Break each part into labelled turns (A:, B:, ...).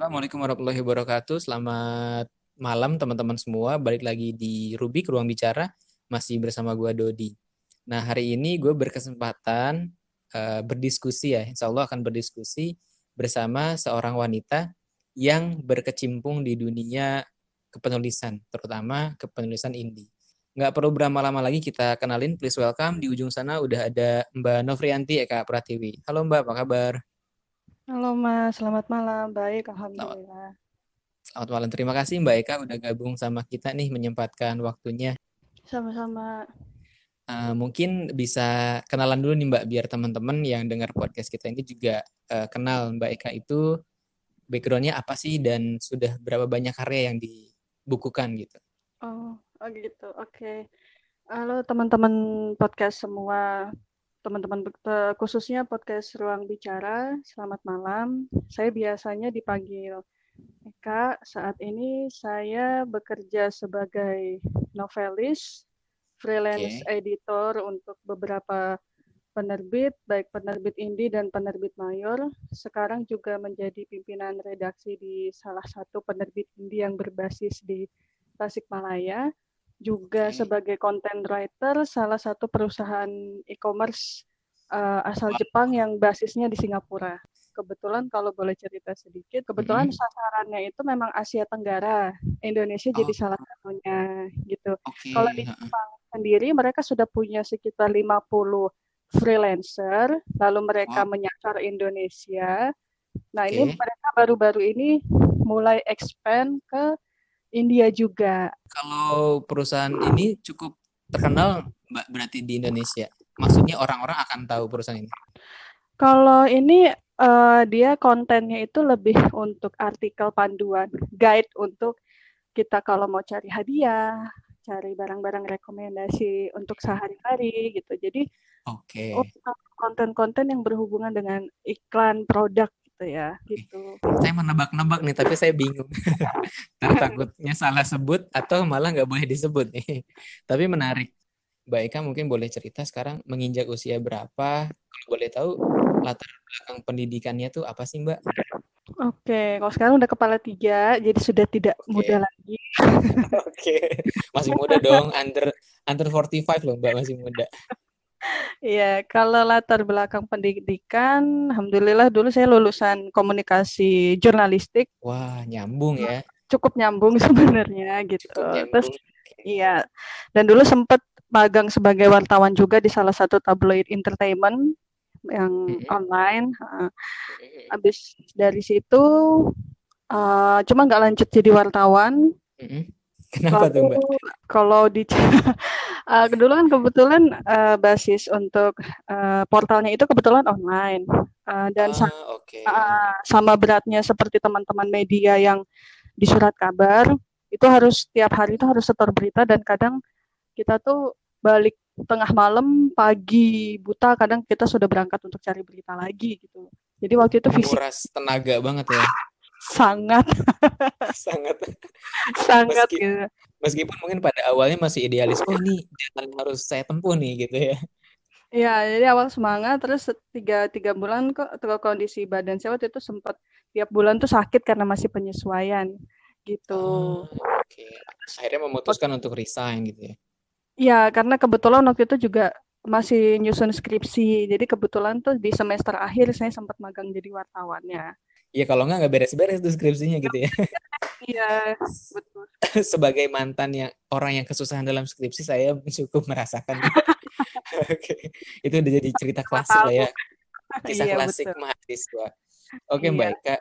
A: Assalamualaikum warahmatullahi wabarakatuh. Selamat malam teman-teman semua. Balik lagi di Rubik Ruang Bicara. Masih bersama gue Dodi. Nah hari ini gue berkesempatan uh, berdiskusi ya. Insya Allah akan berdiskusi bersama seorang wanita yang berkecimpung di dunia kepenulisan, terutama kepenulisan indie. Nggak perlu berlama-lama lagi kita kenalin, please welcome. Di ujung sana udah ada Mbak Novrianti Eka Pratiwi. Halo Mbak, apa kabar?
B: Halo Mas, selamat malam. Baik, Alhamdulillah.
A: Selamat malam. Terima kasih Mbak Eka udah gabung sama kita nih, menyempatkan waktunya.
B: Sama-sama.
A: Uh, mungkin bisa kenalan dulu nih Mbak, biar teman-teman yang dengar podcast kita ini juga uh, kenal Mbak Eka itu backgroundnya apa sih dan sudah berapa banyak karya yang dibukukan gitu.
B: Oh, oh gitu. Oke. Okay. Halo teman-teman podcast semua teman-teman khususnya podcast Ruang Bicara. Selamat malam. Saya biasanya dipanggil Eka. Saat ini saya bekerja sebagai novelis, freelance okay. editor untuk beberapa penerbit, baik penerbit indie dan penerbit mayor. Sekarang juga menjadi pimpinan redaksi di salah satu penerbit indie yang berbasis di Tasikmalaya juga sebagai content writer salah satu perusahaan e-commerce uh, asal Jepang yang basisnya di Singapura. Kebetulan kalau boleh cerita sedikit, kebetulan mm -hmm. sasarannya itu memang Asia Tenggara. Indonesia oh. jadi salah satunya gitu. Okay. Kalau di Jepang sendiri mereka sudah punya sekitar 50 freelancer, lalu mereka oh. menyasar Indonesia. Nah, okay. ini mereka baru-baru ini mulai expand ke India juga.
A: Kalau perusahaan ini cukup terkenal Mbak berarti di Indonesia. Maksudnya orang-orang akan tahu perusahaan ini.
B: Kalau ini uh, dia kontennya itu lebih untuk artikel panduan, guide untuk kita kalau mau cari hadiah, cari barang-barang rekomendasi untuk sehari-hari gitu. Jadi
A: okay.
B: konten-konten yang berhubungan dengan iklan produk gitu ya gitu.
A: Saya menebak-nebak nih tapi saya bingung. takutnya salah sebut atau malah nggak boleh disebut nih. Tapi menarik. Mbak Eka mungkin boleh cerita sekarang menginjak usia berapa? Kalau boleh tahu latar belakang pendidikannya tuh apa sih Mbak?
B: Oke, kalau sekarang udah kepala tiga, jadi sudah tidak okay. muda lagi.
A: Oke, masih muda dong, under under 45 loh Mbak, masih muda.
B: Iya, kalau latar belakang pendidikan, alhamdulillah dulu saya lulusan komunikasi jurnalistik.
A: Wah, nyambung ya.
B: Cukup nyambung sebenarnya gitu. nyambung. Terus iya. Dan dulu sempat magang sebagai wartawan juga di salah satu tabloid entertainment yang mm -hmm. online. Habis dari situ uh, cuma nggak lanjut jadi wartawan. Mm -hmm.
A: Kenapa tuh Mbak?
B: Kalau di uh, dulu kan kebetulan uh, basis untuk uh, portalnya itu kebetulan online uh, dan ah, okay. uh, sama beratnya seperti teman-teman media yang di surat kabar itu harus tiap hari itu harus setor berita dan kadang kita tuh balik tengah malam pagi buta kadang kita sudah berangkat untuk cari berita lagi gitu. Jadi waktu itu
A: fisik tenaga banget ya
B: sangat
A: sangat
B: sangat Meski, gitu.
A: meskipun mungkin pada awalnya masih idealis oh ini jalan harus saya tempuh nih gitu ya
B: Iya, jadi awal semangat, terus tiga, tiga bulan kok kondisi badan saya waktu itu sempat tiap bulan tuh sakit karena masih penyesuaian gitu. Oh,
A: Oke, okay. akhirnya memutuskan untuk resign gitu ya?
B: Iya, karena kebetulan waktu itu juga masih nyusun skripsi, jadi kebetulan tuh di semester akhir saya sempat magang jadi wartawannya.
A: Iya kalau nggak nggak beres-beres tuh skripsinya gitu ya.
B: Iya betul.
A: Sebagai mantan yang orang yang kesusahan dalam skripsi saya cukup merasakan. Oke, itu udah jadi cerita klasik lah ya. Kisah iya, klasik betul. mahasiswa. Oke iya. Mbak Eka,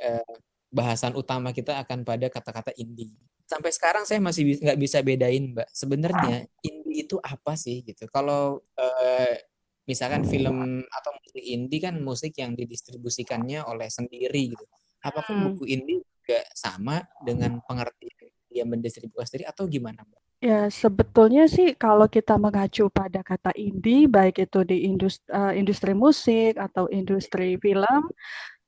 A: eh, bahasan utama kita akan pada kata-kata indie. Sampai sekarang saya masih nggak bisa bedain Mbak. Sebenarnya indie itu apa sih gitu? Kalau eh, misalkan film atau musik indie kan musik yang didistribusikannya oleh sendiri gitu. Apakah hmm. buku indie juga sama dengan pengertian dia mendistribusikan sendiri atau gimana, Mbak?
B: Ya, sebetulnya sih kalau kita mengacu pada kata indie, baik itu di industri, uh, industri musik atau industri film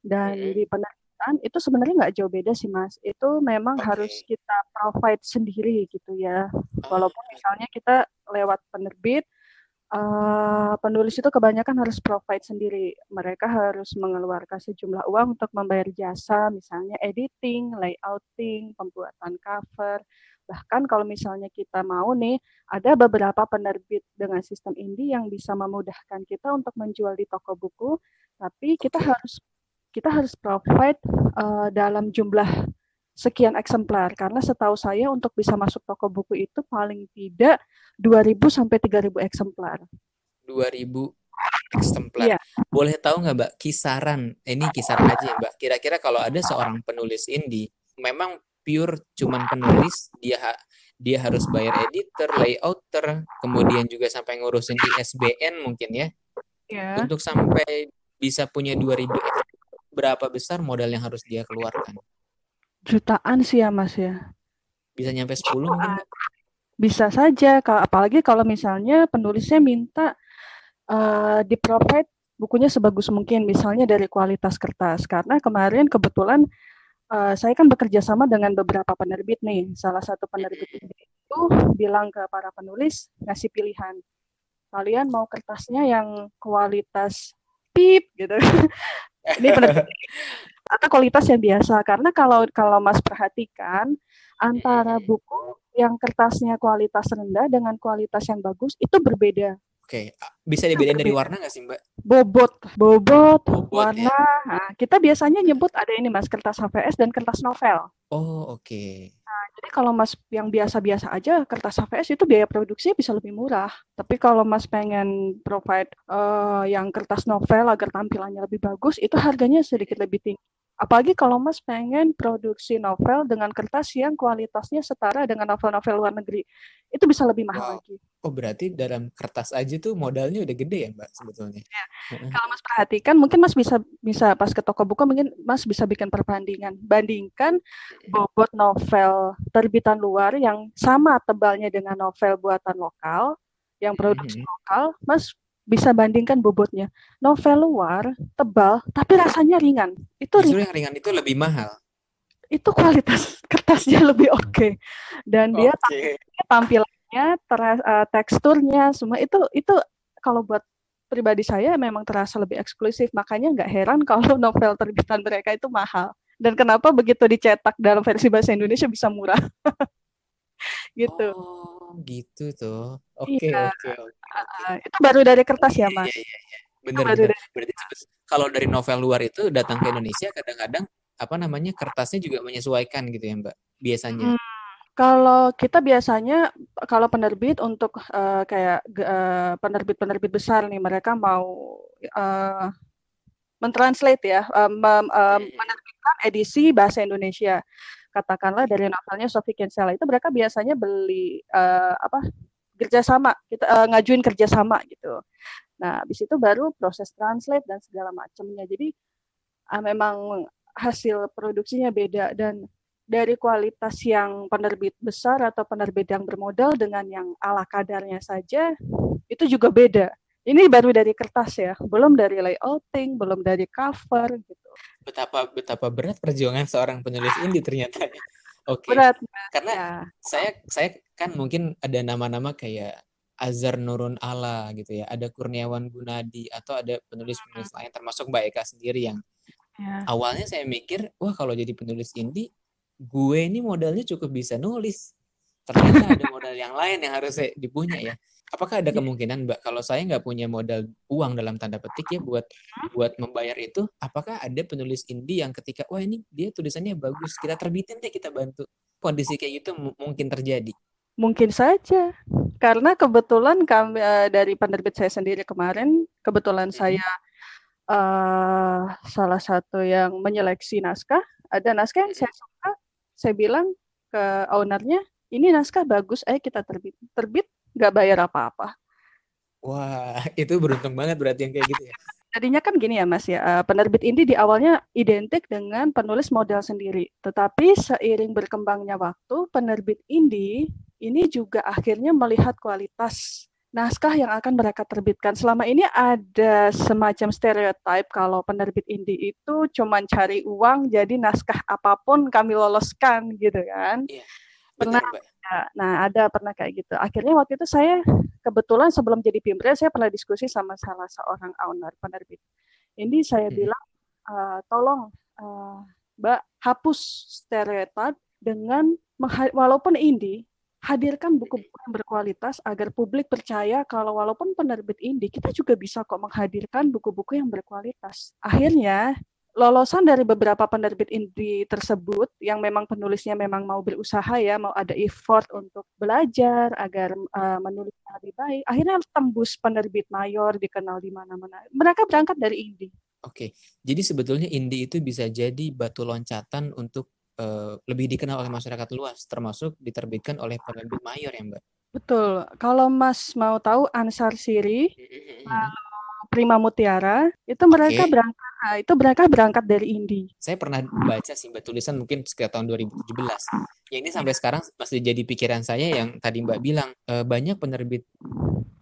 B: dan hmm. di penerbitan, itu sebenarnya nggak jauh beda sih, Mas. Itu memang okay. harus kita provide sendiri gitu ya. Walaupun misalnya kita lewat penerbit, uh, penulis itu kebanyakan harus provide sendiri. Mereka harus mengeluarkan sejumlah uang untuk membayar jasa, misalnya editing, layouting, pembuatan cover. Bahkan kalau misalnya kita mau nih, ada beberapa penerbit dengan sistem indie yang bisa memudahkan kita untuk menjual di toko buku, tapi kita harus kita harus provide uh, dalam jumlah sekian eksemplar karena setahu saya untuk bisa masuk toko buku itu paling tidak 2000 sampai 3000 eksemplar.
A: 2000 eksemplar. Yeah. Boleh tahu nggak Mbak kisaran ini kisaran aja ya Mbak. Kira-kira kalau ada seorang penulis indie memang pure cuman penulis dia dia harus bayar editor, layouter, kemudian juga sampai ngurusin ISBN mungkin ya. Yeah. Untuk sampai bisa punya 2000 berapa besar modal yang harus dia keluarkan?
B: Jutaan sih ya Mas ya.
A: Bisa nyampe 10 mungkin?
B: Bisa saja, kalau apalagi kalau misalnya penulisnya minta uh, di provide bukunya sebagus mungkin, misalnya dari kualitas kertas. Karena kemarin kebetulan uh, saya kan bekerja sama dengan beberapa penerbit nih. Salah satu penerbit itu bilang ke para penulis ngasih pilihan. Kalian mau kertasnya yang kualitas pip gitu. Ini penerbit atau kualitas yang biasa karena kalau kalau Mas perhatikan antara buku yang kertasnya kualitas rendah dengan kualitas yang bagus itu berbeda.
A: Oke, bisa dibedain dari warna nggak sih Mbak?
B: Bobot, bobot, bobot warna. Ya. Nah, kita biasanya nyebut ada ini Mas kertas HVS dan kertas novel.
A: Oh oke. Okay.
B: Nah, jadi kalau Mas yang biasa-biasa aja kertas HVS itu biaya produksi bisa lebih murah. Tapi kalau Mas pengen provide uh, yang kertas novel agar tampilannya lebih bagus, itu harganya sedikit lebih tinggi. Apalagi kalau Mas pengen produksi novel dengan kertas yang kualitasnya setara dengan novel-novel luar negeri. Itu bisa lebih mahal wow. lagi.
A: Oh, berarti dalam kertas aja tuh modalnya udah gede ya, Mbak, sebetulnya. Ya.
B: Kalau Mas perhatikan, mungkin Mas bisa bisa pas ke toko buku mungkin Mas bisa bikin perbandingan. Bandingkan bobot novel terbitan luar yang sama tebalnya dengan novel buatan lokal, yang produksi mm -hmm. lokal, Mas bisa bandingkan bobotnya. Novel luar tebal tapi rasanya ringan.
A: Itu ringan. yang ringan itu lebih mahal.
B: Itu kualitas kertasnya lebih oke okay. dan okay. dia tampilannya, teras, uh, teksturnya semua itu itu kalau buat pribadi saya memang terasa lebih eksklusif. Makanya nggak heran kalau novel terbitan mereka itu mahal. Dan kenapa begitu dicetak dalam versi bahasa Indonesia bisa murah? gitu.
A: Oh gitu tuh. Oke, okay, iya. oke. Okay,
B: okay. itu baru dari kertas ya, Mas? Iya, iya,
A: iya. Bener, bener. Berarti kalau dari novel luar itu datang ke Indonesia kadang-kadang apa namanya kertasnya juga menyesuaikan gitu ya, Mbak? Biasanya. Hmm,
B: kalau kita biasanya kalau penerbit untuk uh, kayak uh, penerbit-penerbit besar nih mereka mau uh, mentranslate ya, uh, uh, menerbitkan edisi bahasa Indonesia katakanlah dari novelnya Sophie Kinsella itu mereka biasanya beli uh, apa kerjasama kita uh, ngajuin kerjasama gitu. Nah, habis itu baru proses translate dan segala macamnya. Jadi uh, memang hasil produksinya beda dan dari kualitas yang penerbit besar atau penerbit yang bermodal dengan yang ala kadarnya saja itu juga beda. Ini baru dari kertas ya, belum dari layouting, belum dari cover gitu.
A: Betapa betapa berat perjuangan seorang penulis indie ternyata. Ya. Oke. Okay.
B: Berat.
A: Karena ya. saya saya kan mungkin ada nama-nama kayak Azhar Nurun Ala gitu ya, ada Kurniawan Gunadi atau ada penulis-penulis lain termasuk Mbak Eka sendiri yang ya. awalnya saya mikir, wah kalau jadi penulis indie, gue ini modalnya cukup bisa nulis. Ternyata ada modal yang lain yang harus dipunya ya. Apakah ada iya. kemungkinan Mbak kalau saya nggak punya modal uang dalam tanda petik ya buat buat membayar itu, apakah ada penulis indie yang ketika wah ini dia tulisannya bagus, kita terbitin deh kita bantu. Kondisi kayak gitu mungkin terjadi.
B: Mungkin saja. Karena kebetulan kami uh, dari penerbit saya sendiri kemarin, kebetulan hmm. saya uh, salah satu yang menyeleksi naskah, ada naskah yang saya suka, saya bilang ke ownernya, ini naskah bagus, ayo kita terbit. Terbit nggak bayar apa-apa.
A: Wah, itu beruntung banget berarti yang kayak gitu ya.
B: Jadinya kan gini ya Mas ya, uh, penerbit indie di awalnya identik dengan penulis model sendiri. Tetapi seiring berkembangnya waktu, penerbit indie ini juga akhirnya melihat kualitas naskah yang akan mereka terbitkan. Selama ini ada semacam stereotip kalau penerbit indie itu cuma cari uang, jadi naskah apa pun kami loloskan gitu kan. Yeah pernah ya, nah ada pernah kayak gitu akhirnya waktu itu saya kebetulan sebelum jadi pimre saya pernah diskusi sama salah seorang owner penerbit ini saya hmm. bilang uh, tolong uh, mbak hapus stereotip dengan walaupun indie hadirkan buku-buku yang berkualitas agar publik percaya kalau walaupun penerbit indie kita juga bisa kok menghadirkan buku-buku yang berkualitas. Akhirnya lolosan dari beberapa penerbit indie tersebut yang memang penulisnya memang mau berusaha ya, mau ada effort untuk belajar agar uh, menulis lebih baik. Akhirnya tembus penerbit mayor dikenal di mana-mana. Mereka berangkat dari indie.
A: Oke, jadi sebetulnya indie itu bisa jadi batu loncatan untuk uh, lebih dikenal oleh masyarakat luas, termasuk diterbitkan oleh penerbit mayor ya Mbak.
B: Betul. Kalau Mas mau tahu Ansar Siri, lalu Prima Mutiara, itu mereka okay. berangkat, nah, itu mereka berangkat dari Indi.
A: Saya pernah baca sih Mbak tulisan mungkin sekitar tahun 2017. Yang ini sampai sekarang masih jadi pikiran saya yang tadi Mbak bilang e, banyak penerbit,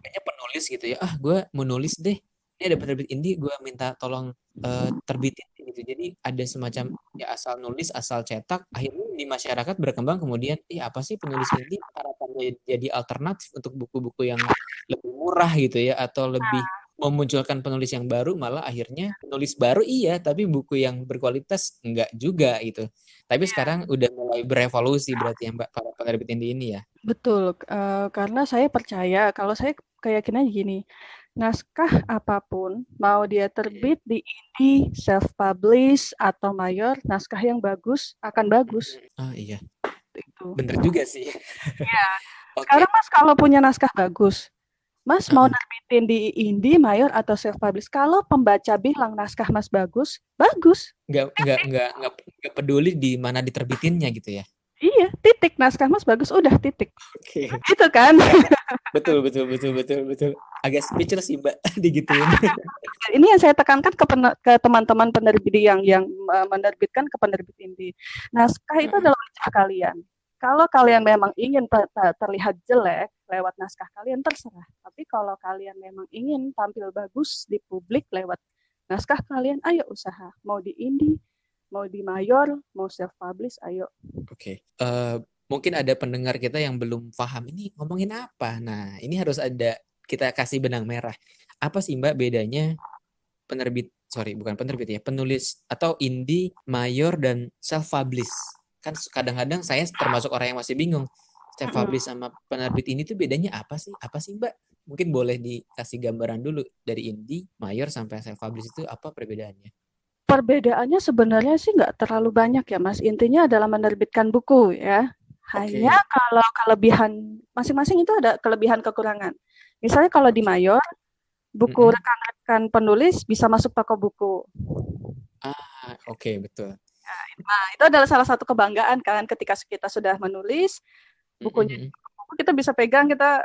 A: banyak penulis gitu ya. Ah, gue menulis deh. Ini ada penerbit indie, gue minta tolong uh, terbitin gitu. Jadi ada semacam ya asal nulis, asal cetak. Akhirnya di masyarakat berkembang kemudian, ih apa sih penulis ini harapannya jadi alternatif untuk buku-buku yang lebih murah gitu ya atau lebih memunculkan penulis yang baru malah akhirnya penulis baru iya tapi buku yang berkualitas enggak juga gitu tapi sekarang udah mulai berevolusi berarti ya mbak para penerbit indie ini ya
B: betul uh, karena saya percaya kalau saya keyakinan gini naskah apa pun, mau dia terbit di indie, self-publish, atau mayor, naskah yang bagus akan bagus.
A: Oh iya. Itu. Bener juga sih.
B: Iya. okay. Sekarang Mas kalau punya naskah bagus, Mas mau terbitin di indie, mayor, atau self-publish. Kalau pembaca bilang naskah Mas bagus, bagus.
A: Nggak, nggak, nggak, nggak peduli di mana diterbitinnya gitu ya?
B: Iya, titik naskah mas bagus, udah titik. Oke. Okay. Itu kan.
A: betul, betul, betul, betul, betul. Agak speechless sih mbak digituin.
B: Ini yang saya tekankan ke, ke teman-teman penerbit yang yang uh, menerbitkan ke penerbit ini. Naskah itu adalah naskah kalian. Kalau kalian memang ingin ter terlihat jelek lewat naskah kalian terserah. Tapi kalau kalian memang ingin tampil bagus di publik lewat naskah kalian, ayo usaha. Mau di indie, mau di mayor, mau self publish, ayo.
A: Oke. Okay. Uh, eh, mungkin ada pendengar kita yang belum paham ini ngomongin apa. Nah, ini harus ada kita kasih benang merah. Apa sih Mbak bedanya penerbit sorry bukan penerbit ya penulis atau indie mayor dan self publish kan kadang-kadang saya termasuk orang yang masih bingung self publish sama penerbit ini tuh bedanya apa sih apa sih mbak mungkin boleh dikasih gambaran dulu dari indie mayor sampai self publish itu apa perbedaannya
B: Perbedaannya sebenarnya sih nggak terlalu banyak ya, Mas. Intinya adalah menerbitkan buku ya. Hanya okay. kalau kelebihan masing-masing itu ada kelebihan kekurangan. Misalnya kalau di Mayor, buku rekan-rekan penulis bisa masuk toko buku.
A: Ah, oke, okay, betul.
B: Nah, itu adalah salah satu kebanggaan kan ketika kita sudah menulis bukunya mm-hmm. kita bisa pegang kita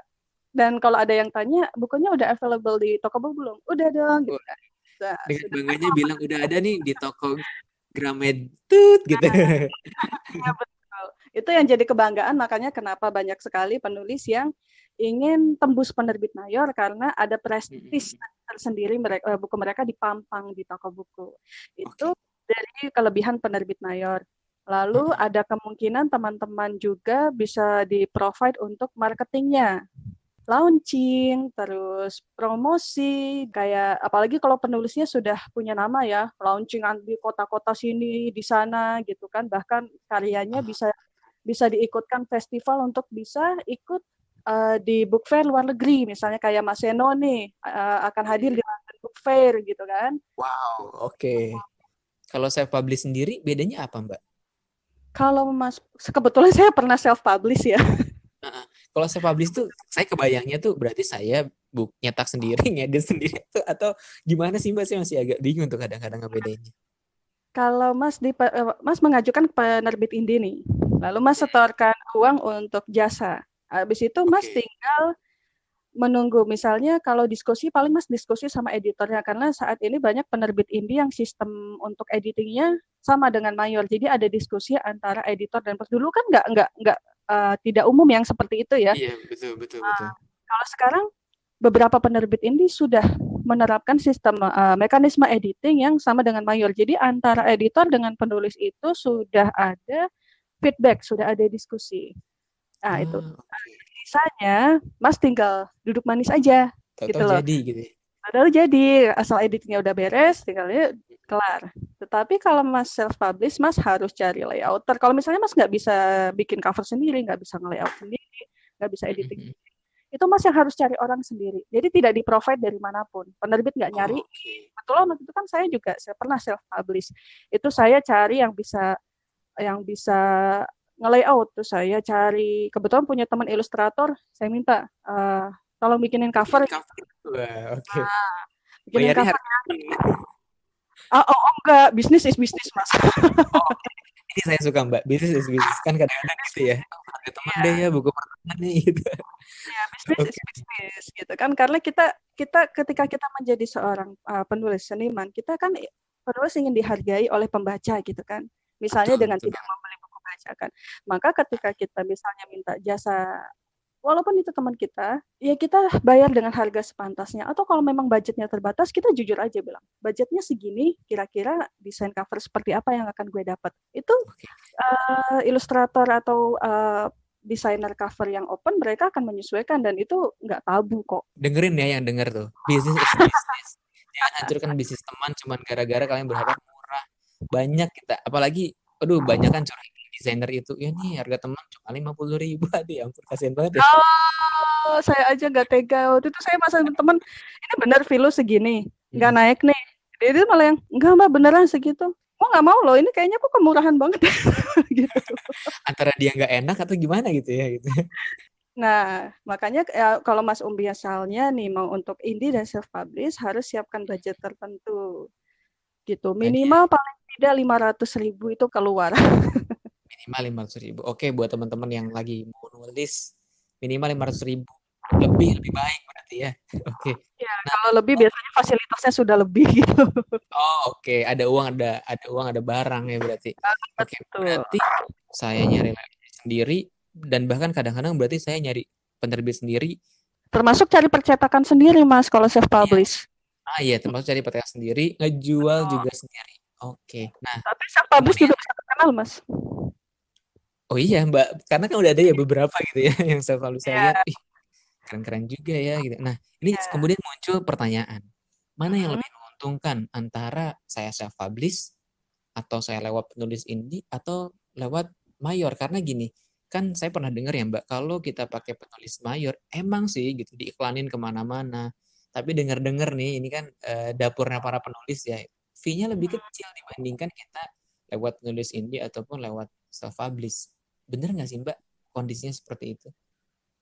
B: dan kalau ada yang tanya bukunya udah available di toko buku belum? Udah dong gitu
A: bisa. Dengan bangganya bilang udah ada nih di toko Gramet tut gitu.
B: ya, betul. Itu yang jadi kebanggaan makanya kenapa banyak sekali penulis yang ingin tembus penerbit mayor karena ada prestis tersendiri mereka eh, buku mereka dipampang di toko buku. Itu okay. Dari kelebihan penerbit mayor. Lalu ada kemungkinan teman-teman juga bisa di-provide untuk marketingnya launching, terus promosi, kayak apalagi kalau penulisnya sudah punya nama ya, launching di kota-kota sini, di sana gitu kan, bahkan karyanya bisa bisa diikutkan festival untuk bisa ikut uh, di book fair luar negeri, misalnya kayak Mas Seno nih uh, akan hadir di London Book Fair gitu kan.
A: Wow, oke. Okay. Kalau self publish sendiri bedanya apa, Mbak?
B: Kalau Mas kebetulan saya pernah self publish ya.
A: kalau saya publish tuh saya kebayangnya tuh berarti saya buk nyetak sendiri ngedit sendiri tuh atau gimana sih mbak saya masih agak bingung tuh kadang-kadang ngebedainnya
B: kalau mas di eh, mas mengajukan ke penerbit indie nih lalu mas setorkan uang untuk jasa habis itu mas okay. tinggal menunggu misalnya kalau diskusi paling mas diskusi sama editornya karena saat ini banyak penerbit indie yang sistem untuk editingnya sama dengan mayor jadi ada diskusi antara editor dan dulu kan nggak nggak nggak uh, tidak umum yang seperti itu ya.
A: Iya betul betul betul. Uh,
B: kalau sekarang beberapa penerbit ini sudah menerapkan sistem uh, mekanisme editing yang sama dengan mayor. Jadi antara editor dengan penulis itu sudah ada feedback, sudah ada diskusi. Nah, ah, itu. Sisanya Mas tinggal duduk manis aja.
A: Tau gitu loh. jadi gitu. Ya?
B: Padahal jadi asal editingnya udah beres, tinggalnya kelar. Tetapi kalau Mas self publish, Mas harus cari layouter. Kalau misalnya Mas nggak bisa bikin cover sendiri, nggak bisa nge-layout sendiri, nggak bisa editing mm -hmm itu mas yang harus cari orang sendiri. Jadi tidak di provide dari mana pun. Penerbit nggak nyari. Oh, okay. Betul waktu itu kan saya juga saya pernah self publish. Itu saya cari yang bisa yang bisa nge-layout tuh saya cari kebetulan punya teman ilustrator saya minta uh, tolong bikinin cover.
A: Wah, oke. Okay. Nah, bikinin
B: cover. Oh, oh, oh enggak, bisnis is bisnis mas.
A: oh, ini saya suka mbak, bisnis is bisnis kan kadang-kadang gitu ya. Ada teman yeah. deh ya buku pertama nih gitu.
B: Ya, bisnis okay. is bisnis gitu kan karena kita kita ketika kita menjadi seorang uh, penulis seniman, kita kan penulis ingin dihargai oleh pembaca gitu kan. Misalnya betul, dengan betul. tidak membeli Maka ketika kita misalnya minta jasa walaupun itu teman kita, ya kita bayar dengan harga sepantasnya. Atau kalau memang budgetnya terbatas, kita jujur aja bilang, budgetnya segini, kira-kira desain cover seperti apa yang akan gue dapat. Itu uh, ilustrator atau uh, desainer cover yang open, mereka akan menyesuaikan dan itu nggak tabu kok.
A: Dengerin ya yang denger tuh, bisnis is bisnis. Jangan hancurkan bisnis teman cuman gara-gara kalian berharap murah. Banyak kita, apalagi, aduh banyak kan curhat desainer itu ya nih harga teman cuma lima puluh ribu. Aduh ya ampun kasihan banget ya.
B: Oh saya aja nggak tega. Waktu itu saya masa teman ini benar filo segini nggak hmm. naik nih. Dia itu malah yang enggak mbak beneran segitu. Oh nggak mau loh ini kayaknya kok kemurahan banget.
A: Gitu. Antara dia nggak enak atau gimana gitu ya gitu.
B: Nah, makanya ya, kalau Mas Umbi asalnya nih mau untuk indie dan self publish harus siapkan budget tertentu, gitu. Minimal paling tidak lima ratus ribu itu keluar.
A: minimal lima ratus ribu oke buat teman-teman yang lagi mau nulis minimal lima ratus ribu lebih lebih baik berarti ya oke
B: ya nah, kalau lebih biasanya fasilitasnya sudah lebih gitu
A: oh oke okay. ada uang ada ada uang ada barang ya berarti oke okay. berarti saya nyari sendiri dan bahkan kadang-kadang berarti saya nyari penerbit sendiri
B: termasuk cari percetakan sendiri mas kalau self publish
A: ya. ah iya termasuk cari percetakan sendiri ngejual oh. juga sendiri oke okay. nah
B: tapi self publish juga bisa terkenal mas
A: Oh iya Mbak, karena kan udah ada ya beberapa gitu ya yang saya selalu saya lihat, ih keren-keren juga ya gitu. Nah ini yeah. kemudian muncul pertanyaan, mana yang lebih menguntungkan antara saya self publish atau saya lewat penulis indie atau lewat mayor? Karena gini, kan saya pernah dengar ya Mbak, kalau kita pakai penulis mayor, emang sih gitu diiklanin ke mana-mana. Tapi dengar-dengar nih, ini kan uh, dapurnya para penulis ya, fee-nya lebih kecil dibandingkan kita lewat penulis indie ataupun lewat self publish Bener nggak sih Mbak kondisinya seperti itu?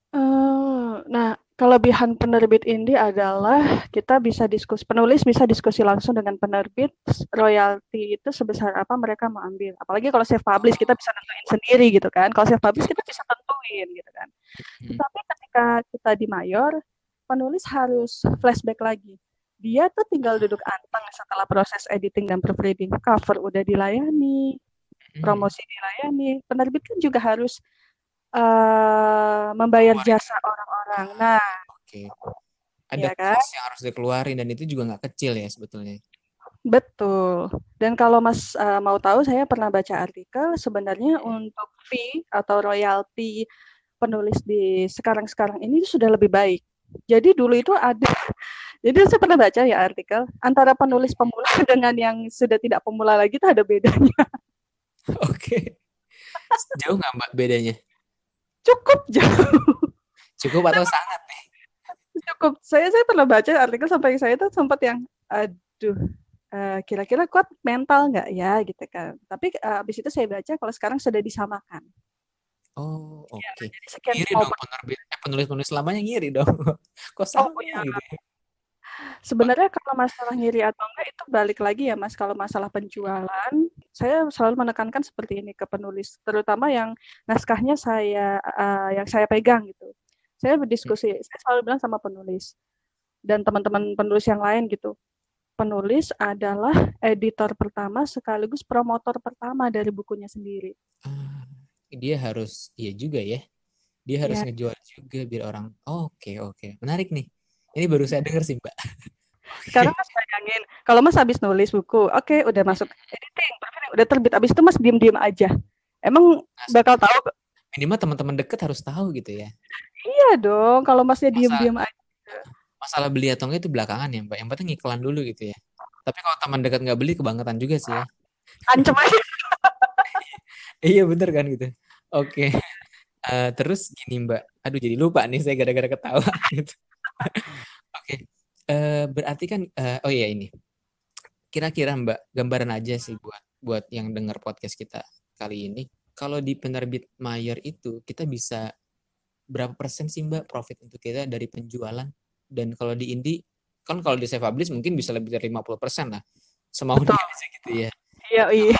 B: Uh, nah, kelebihan penerbit indie adalah kita bisa diskusi, penulis bisa diskusi langsung dengan penerbit, royalti itu sebesar apa mereka mau ambil. Apalagi kalau self publish kita bisa tentuin sendiri gitu kan. Kalau self publish kita bisa tentuin gitu kan. Hmm. Tapi ketika kita di mayor, penulis harus flashback lagi. Dia tuh tinggal duduk anteng setelah proses editing dan proofreading. Cover udah dilayani. Promosi dilayani, penerbit kan juga harus uh, membayar jasa orang-orang. Nah,
A: oke. Ada ya kan? yang harus dikeluarin dan itu juga nggak kecil ya sebetulnya.
B: Betul. Dan kalau Mas uh, mau tahu, saya pernah baca artikel sebenarnya untuk fee atau royalti penulis di sekarang-sekarang ini sudah lebih baik. Jadi dulu itu ada, jadi saya pernah baca ya artikel antara penulis pemula dengan yang sudah tidak pemula lagi itu ada bedanya.
A: Oke. Jauh nggak mbak bedanya?
B: Cukup jauh.
A: Cukup atau sangat nih?
B: Cukup. Saya saya pernah baca artikel sampai saya itu sempat yang, aduh, uh, kira-kira kuat mental nggak ya gitu kan. Tapi uh, abis itu saya baca kalau sekarang sudah disamakan.
A: Oh, iya, oke. Okay. Ya, ngiri dong penerbit, eh, penulis-penulis lamanya ngiri dong. Kok sama oh, ya. gitu? Ya?
B: Sebenarnya kalau masalah ngiri atau enggak itu balik lagi ya Mas, kalau masalah penjualan, saya selalu menekankan seperti ini ke penulis, terutama yang naskahnya saya uh, yang saya pegang gitu. Saya berdiskusi, saya selalu bilang sama penulis dan teman-teman penulis yang lain gitu. Penulis adalah editor pertama sekaligus promotor pertama dari bukunya sendiri.
A: Ah, dia harus iya juga ya. Dia harus ya. ngejual juga biar orang oke okay, oke. Okay. Menarik nih ini baru saya dengar sih, Mbak.
B: Sekarang Mas bayangin, kalau Mas habis nulis buku, oke, okay, udah masuk editing, udah terbit, habis itu Mas diem-diem aja. Emang bakal tahu
A: minimal teman-teman deket harus tahu gitu ya.
B: Iya dong, kalau masnya diem-diem aja.
A: Masalah beli atau enggak itu belakangan ya, Mbak. Yang penting iklan dulu gitu ya. Tapi kalau teman dekat nggak beli kebangetan juga sih ya.
B: Ancam aja.
A: iya bener kan gitu. Oke. Uh, terus gini Mbak, aduh jadi lupa nih saya gara-gara ketawa gitu. Oke, uh, berarti kan, uh, oh iya ini, kira-kira Mbak gambaran aja sih buat buat yang dengar podcast kita kali ini. Kalau di penerbit mayor itu kita bisa berapa persen sih Mbak profit untuk kita dari penjualan? Dan kalau di Indi, kan kalau di Self Publish mungkin bisa lebih dari 50 persen lah. Semau dia gitu ya.
B: Iya, iya.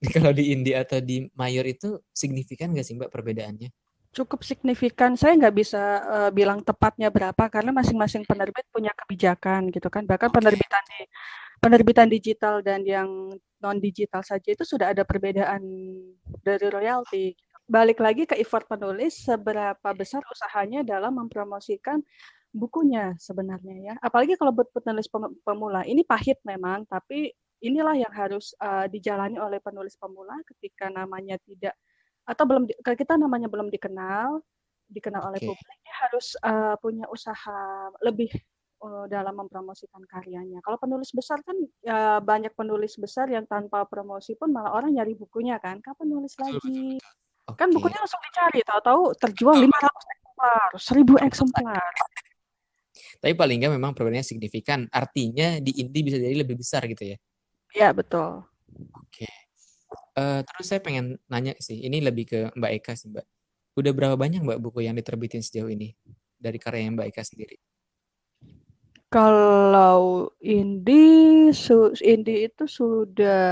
A: kalau di Indi atau di Mayor itu signifikan nggak sih Mbak perbedaannya?
B: Cukup signifikan. Saya nggak bisa uh, bilang tepatnya berapa karena masing-masing penerbit punya kebijakan gitu kan. Bahkan okay. penerbitan di penerbitan digital dan yang non digital saja itu sudah ada perbedaan dari royalti. Balik lagi ke effort penulis, seberapa besar usahanya dalam mempromosikan bukunya sebenarnya ya. Apalagi kalau buat penulis pemula, ini pahit memang, tapi inilah yang harus uh, dijalani oleh penulis pemula ketika namanya tidak atau belum kalau kita namanya belum dikenal dikenal oleh publik dia harus uh, punya usaha lebih uh, dalam mempromosikan karyanya. Kalau penulis besar kan uh, banyak penulis besar yang tanpa promosi pun malah orang nyari bukunya kan. Kapan nulis lagi? Okay. Kan bukunya langsung dicari, tahu-tahu terjual 500 eksemplar, 1000 eksemplar.
A: Tapi paling nggak memang perbedaannya signifikan. Artinya di inti bisa jadi lebih besar gitu ya.
B: Iya, betul.
A: Oke. Uh, terus saya pengen nanya sih, ini lebih ke Mbak Eka sih, Mbak. Udah berapa banyak Mbak buku yang diterbitin sejauh ini dari karya Mbak Eka sendiri?
B: Kalau Indi, su, Indi itu sudah,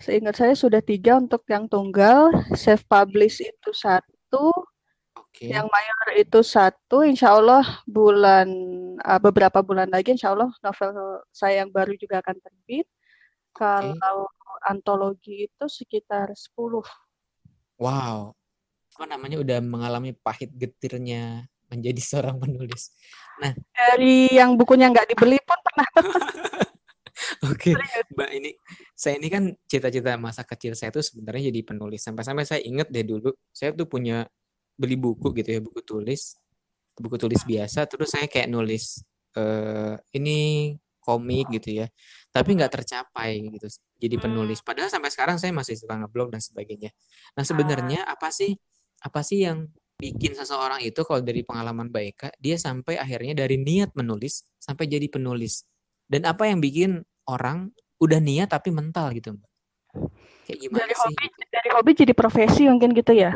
B: seingat saya sudah tiga untuk yang tunggal, self publish itu satu, Okay. Yang mayor itu satu, insya Allah bulan uh, beberapa bulan lagi, insya Allah novel saya yang baru juga akan terbit. Okay. Kalau antologi itu sekitar 10.
A: Wow, apa namanya udah mengalami pahit getirnya menjadi seorang penulis.
B: Nah, dari yang bukunya nggak dibeli pun pernah.
A: Oke, okay. Mbak ini saya ini kan cita-cita masa kecil saya tuh sebenarnya jadi penulis. Sampai-sampai saya inget deh dulu, saya tuh punya beli buku gitu ya buku tulis buku tulis biasa terus saya kayak nulis uh, ini komik gitu ya. Tapi nggak tercapai gitu jadi penulis. Padahal sampai sekarang saya masih suka ngeblog dan sebagainya. Nah sebenarnya apa sih apa sih yang bikin seseorang itu kalau dari pengalaman baik dia sampai akhirnya dari niat menulis sampai jadi penulis? Dan apa yang bikin orang udah niat tapi mental gitu mbak?
B: Kayak gimana dari sih hobi, dari hobi jadi profesi mungkin gitu ya?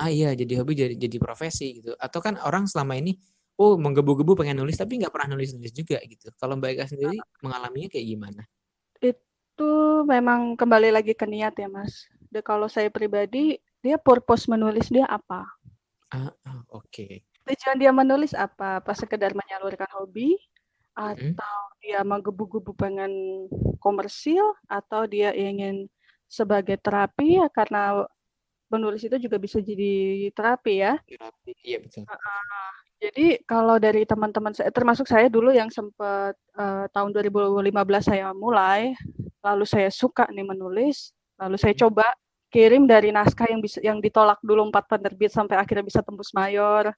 A: Ah iya jadi hobi jadi jadi profesi gitu. Atau kan orang selama ini oh menggebu-gebu pengen nulis tapi nggak pernah nulis nulis juga gitu kalau mbak Eka sendiri mengalaminya kayak gimana
B: itu memang kembali lagi ke niat ya mas De, kalau saya pribadi dia purpose menulis dia apa
A: ah, ah oke okay.
B: tujuan dia menulis apa apa sekedar menyalurkan hobi atau hmm. dia menggebu-gebu pengen komersil atau dia ingin sebagai terapi ya karena menulis itu juga bisa jadi terapi ya. Terapi,
A: iya betul. Uh,
B: jadi kalau dari teman-teman saya, termasuk saya dulu yang sempat uh, tahun 2015 saya mulai, lalu saya suka nih menulis, lalu saya hmm. coba kirim dari naskah yang bisa yang ditolak dulu empat penerbit sampai akhirnya bisa tembus mayor.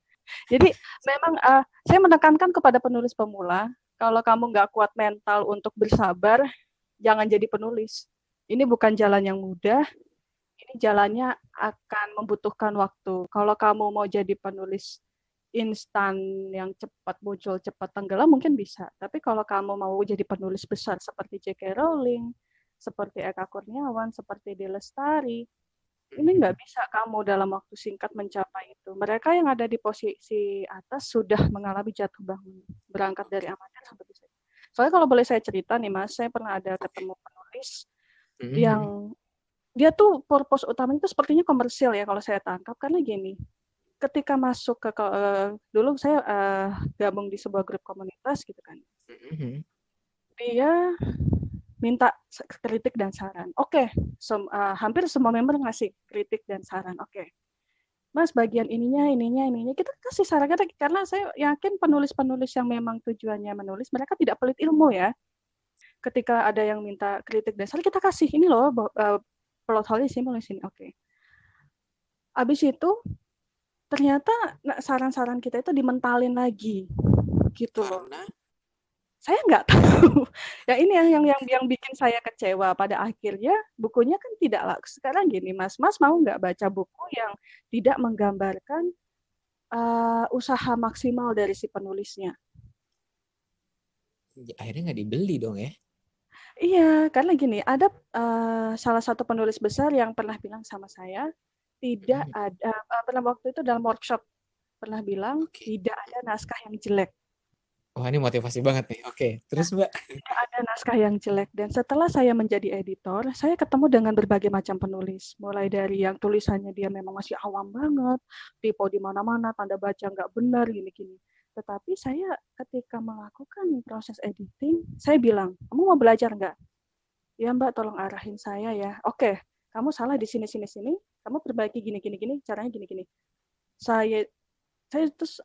B: Jadi memang uh, saya menekankan kepada penulis pemula, kalau kamu nggak kuat mental untuk bersabar, jangan jadi penulis. Ini bukan jalan yang mudah, ini jalannya akan membutuhkan waktu. Kalau kamu mau jadi penulis instan yang cepat muncul, cepat tenggelam mungkin bisa. Tapi kalau kamu mau jadi penulis besar seperti J.K. Rowling, seperti Eka Kurniawan, seperti De Lestari, ini nggak bisa kamu dalam waktu singkat mencapai itu. Mereka yang ada di posisi atas sudah mengalami jatuh bangun, berangkat dari amatir sampai bisa. Soalnya kalau boleh saya cerita nih mas, saya pernah ada ketemu penulis mm-hmm. yang dia tuh purpose utamanya itu sepertinya komersial ya kalau saya tangkap karena gini ketika masuk ke uh, dulu saya uh, gabung di sebuah grup komunitas gitu kan mm-hmm. dia minta kritik dan saran oke okay, sem- uh, hampir semua member ngasih kritik dan saran oke okay. Mas bagian ininya, ininya, ininya kita kasih saran karena saya yakin penulis-penulis yang memang tujuannya menulis mereka tidak pelit ilmu ya. Ketika ada yang minta kritik dan saran kita kasih ini loh plot hole sini. Oke. Okay. Abis itu ternyata saran-saran kita itu dimentalin lagi gitu loh. Karena saya nggak tahu. ya ini yang yang yang yang bikin saya kecewa pada akhirnya bukunya kan tidak lah. Sekarang gini Mas, Mas mau nggak baca buku yang tidak menggambarkan uh, usaha maksimal dari si penulisnya?
A: Ya, akhirnya nggak dibeli dong ya?
B: Iya, karena gini, ada uh, salah satu penulis besar yang pernah bilang sama saya, tidak hmm. ada, uh, pernah waktu itu dalam workshop, pernah bilang, okay. tidak ada naskah yang jelek.
A: Wah ini motivasi banget nih. Oke, terus Mbak.
B: Ada naskah yang jelek dan setelah saya menjadi editor, saya ketemu dengan berbagai macam penulis. Mulai dari yang tulisannya dia memang masih awam banget, tipe di mana-mana, tanda baca nggak benar, gini-gini. Tetapi saya ketika melakukan proses editing, saya bilang, kamu mau belajar nggak? Ya Mbak, tolong arahin saya ya. Oke, kamu salah di sini, sini, sini. Kamu perbaiki gini, gini, gini. Caranya gini, gini. Saya saya terus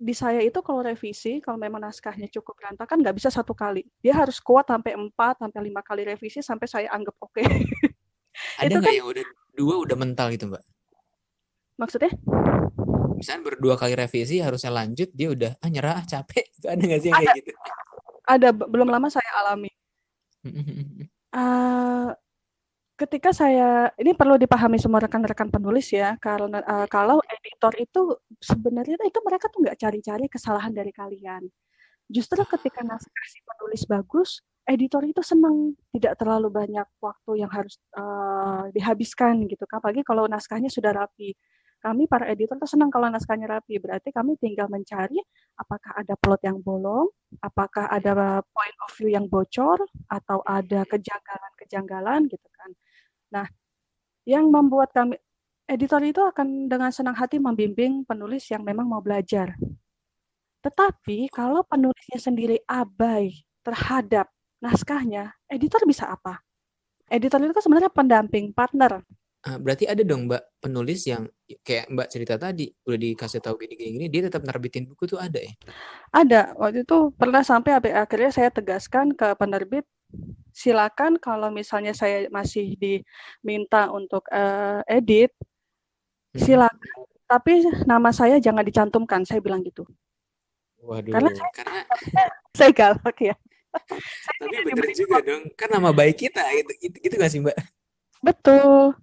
B: di saya itu kalau revisi, kalau memang naskahnya cukup berantakan, nggak bisa satu kali. Dia harus kuat sampai empat, sampai lima kali revisi sampai saya anggap oke. Okay.
A: Ada nggak kan, yang udah dua udah mental gitu, Mbak?
B: Maksudnya?
A: Misalnya berdua kali revisi harusnya lanjut, dia udah ah nyerah, ah, capek. Itu ada nggak sih yang ada, kayak gitu?
B: Ada, belum lama saya alami. uh, ketika saya ini perlu dipahami semua rekan-rekan penulis ya karena uh, kalau editor itu sebenarnya itu mereka tuh nggak cari-cari kesalahan dari kalian. Justru ketika naskah si penulis bagus editor itu senang tidak terlalu banyak waktu yang harus uh, dihabiskan gitu kan. Apalagi kalau naskahnya sudah rapi. Kami para editor tuh senang kalau naskahnya rapi. Berarti kami tinggal mencari apakah ada plot yang bolong apakah ada point of view yang bocor atau ada kejanggalan-kejanggalan gitu kan Nah, yang membuat kami editor itu akan dengan senang hati membimbing penulis yang memang mau belajar. Tetapi kalau penulisnya sendiri abai terhadap naskahnya, editor bisa apa? Editor itu kan sebenarnya pendamping, partner.
A: Ah, berarti ada dong Mbak penulis yang kayak Mbak cerita tadi udah dikasih tahu gini-gini dia tetap nerbitin buku tuh ada ya?
B: Ada. Waktu itu pernah sampai akhirnya saya tegaskan ke penerbit silakan kalau misalnya saya masih diminta untuk uh, edit, hmm. silakan. Tapi nama saya jangan dicantumkan, saya bilang gitu.
A: Waduh, karena saya, karena
B: saya galak ya.
A: Tapi benar juga dong, kan nama baik kita gitu, gitu, gitu gak sih Mbak?
B: Betul.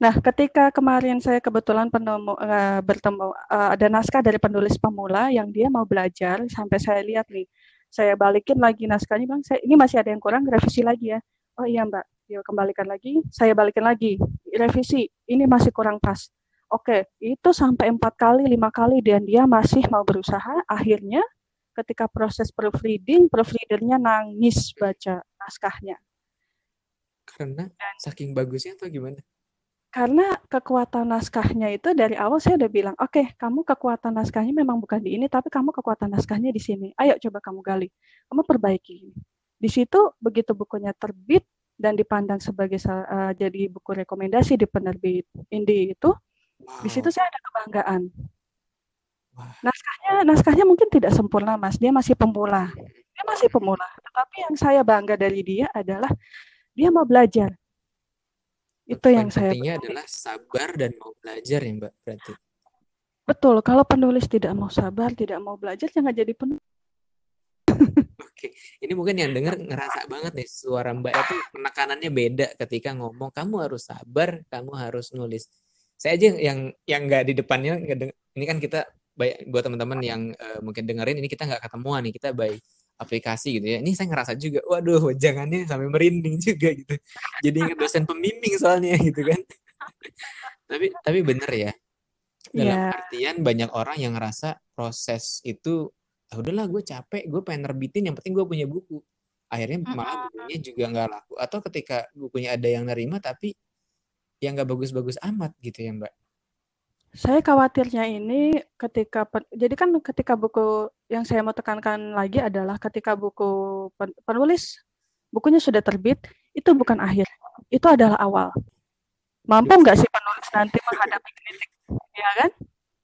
B: Nah, ketika kemarin saya kebetulan penemu, uh, bertemu uh, ada naskah dari penulis pemula yang dia mau belajar sampai saya lihat nih saya balikin lagi naskahnya bang saya ini masih ada yang kurang revisi lagi ya. Oh iya mbak dia kembalikan lagi saya balikin lagi revisi ini masih kurang pas. Oke itu sampai empat kali lima kali dan dia masih mau berusaha. Akhirnya ketika proses proofreading proofreadernya nangis baca naskahnya.
A: Karena saking bagusnya atau gimana
B: karena kekuatan naskahnya itu dari awal saya udah bilang, oke, okay, kamu kekuatan naskahnya memang bukan di ini, tapi kamu kekuatan naskahnya di sini. Ayo coba kamu gali, kamu perbaiki. Di situ begitu bukunya terbit dan dipandang sebagai uh, jadi buku rekomendasi di penerbit Indi itu, wow. di situ saya ada kebanggaan. Wow. Naskahnya, naskahnya mungkin tidak sempurna, mas. Dia masih pemula. Dia masih pemula. Tetapi yang saya bangga dari dia adalah dia mau belajar itu yang saya
A: adalah sabar dan mau belajar ya Mbak berarti.
B: Betul, kalau penulis tidak mau sabar, tidak mau belajar, jangan jadi penulis.
A: Oke, ini mungkin yang dengar ngerasa banget nih suara Mbak itu penekanannya beda ketika ngomong kamu harus sabar, kamu harus nulis. Saya aja yang yang nggak di depannya, ini kan kita buat teman-teman yang uh, mungkin dengerin ini kita nggak ketemuan nih, kita baik aplikasi gitu ya. Ini saya ngerasa juga, waduh, jangannya sampai merinding juga gitu. Jadi ingat dosen pembimbing soalnya gitu kan. tapi tapi bener ya. Dalam yeah. artian banyak orang yang ngerasa proses itu, ah, udahlah gue capek, gue pengen nerbitin, yang penting gue punya buku. Akhirnya malah bukunya juga nggak laku. Atau ketika bukunya ada yang nerima, tapi yang nggak bagus-bagus amat gitu ya Mbak.
B: Saya khawatirnya ini ketika jadi kan ketika buku yang saya mau tekankan lagi adalah ketika buku penulis bukunya sudah terbit, itu bukan akhir. Itu adalah awal. Mampu nggak sih penulis nanti menghadapi kritik, ya kan?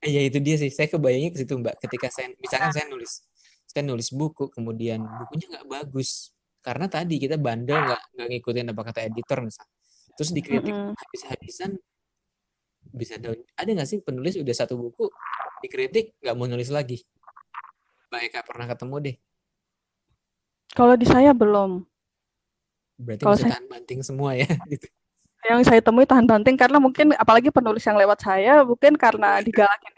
A: Iya itu dia sih. Saya kebayangnya ke situ Mbak. Ketika saya misalkan saya nulis saya nulis buku, kemudian bukunya nggak bagus karena tadi kita bandel nggak nggak ngikutin apa kata editor misalnya terus dikritik mm -hmm. habis-habisan bisa ada ada nggak sih penulis udah satu buku dikritik nggak mau nulis lagi? Mbak Eka pernah ketemu deh.
B: Kalau di saya belum.
A: Berarti kalau saya... tahan banting semua ya gitu.
B: Yang saya temui tahan banting karena mungkin apalagi penulis yang lewat saya mungkin karena digalakin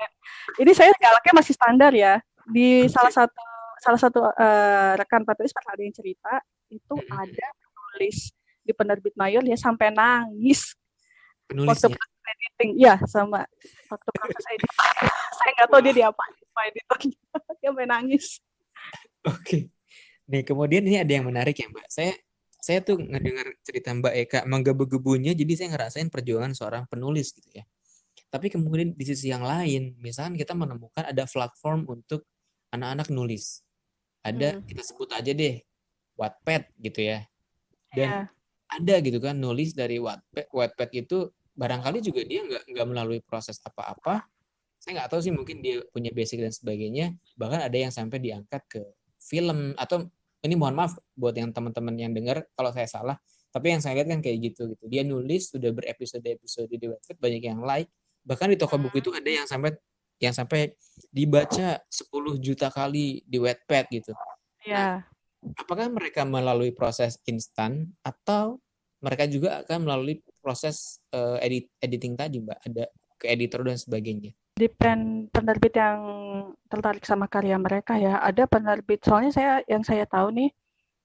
B: ini saya galaknya masih standar ya. Di okay. salah satu salah satu uh, rekan penulis pernah ada yang cerita itu hmm. ada penulis di penerbit mayor dia sampai nangis.
A: Penulisnya?
B: Waktu editing ya sama waktu proses editing saya nggak tahu dia diapain sama editornya dia sampai nangis
A: oke okay. nih kemudian ini ada yang menarik ya mbak saya saya tuh ngedengar cerita Mbak Eka menggebu-gebunya jadi saya ngerasain perjuangan seorang penulis gitu ya. Tapi kemudian di sisi yang lain, misalkan kita menemukan ada platform untuk anak-anak nulis. Ada hmm. kita sebut aja deh Wattpad gitu ya. Dan yeah. ada gitu kan nulis dari Wattpad. Wattpad itu barangkali juga dia nggak nggak melalui proses apa-apa. Saya nggak tahu sih mungkin dia punya basic dan sebagainya. Bahkan ada yang sampai diangkat ke film atau ini mohon maaf buat yang teman-teman yang dengar kalau saya salah tapi yang saya lihat kan kayak gitu gitu dia nulis sudah berepisode-episode di website banyak yang like bahkan di toko buku itu ada yang sampai yang sampai dibaca 10 juta kali di Wattpad gitu.
B: Iya.
A: Nah, apakah mereka melalui proses instan atau mereka juga akan melalui proses uh, edit editing tadi, Mbak? Ada ke editor dan sebagainya
B: depend penerbit yang tertarik sama karya mereka ya. Ada penerbit, soalnya saya yang saya tahu nih,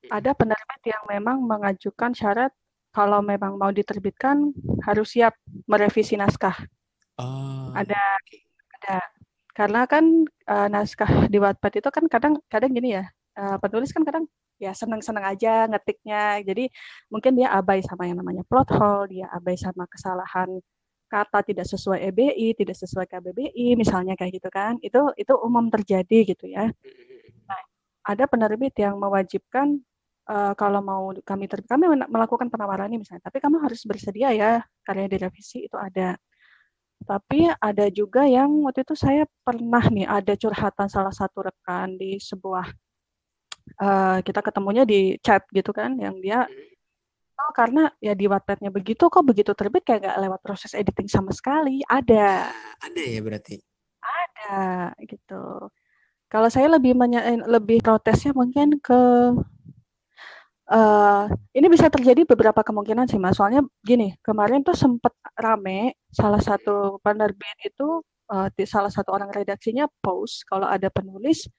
B: ada penerbit yang memang mengajukan syarat kalau memang mau diterbitkan harus siap merevisi naskah.
A: Oh.
B: Ada, ada. Karena kan uh, naskah di Wattpad itu kan kadang kadang gini ya, uh, penulis kan kadang ya seneng-seneng aja ngetiknya. Jadi mungkin dia abai sama yang namanya plot hole, dia abai sama kesalahan kata tidak sesuai EBI, tidak sesuai KBBI, misalnya kayak gitu kan, itu itu umum terjadi gitu ya. Nah, ada penerbit yang mewajibkan uh, kalau mau kami terbit, kami melakukan penawaran ini misalnya, tapi kamu harus bersedia ya karya direvisi itu ada. Tapi ada juga yang waktu itu saya pernah nih ada curhatan salah satu rekan di sebuah uh, kita ketemunya di chat gitu kan, yang dia Oh, karena ya di Wattpad-nya begitu kok begitu terbit kayak gak lewat proses editing sama sekali. Ada.
A: Ada ya berarti.
B: Ada gitu. Kalau saya lebih menyain lebih protesnya mungkin ke uh, ini bisa terjadi beberapa kemungkinan sih mas. Soalnya gini, kemarin tuh sempat rame salah satu penerbit itu uh, di salah satu orang redaksinya post kalau ada penulis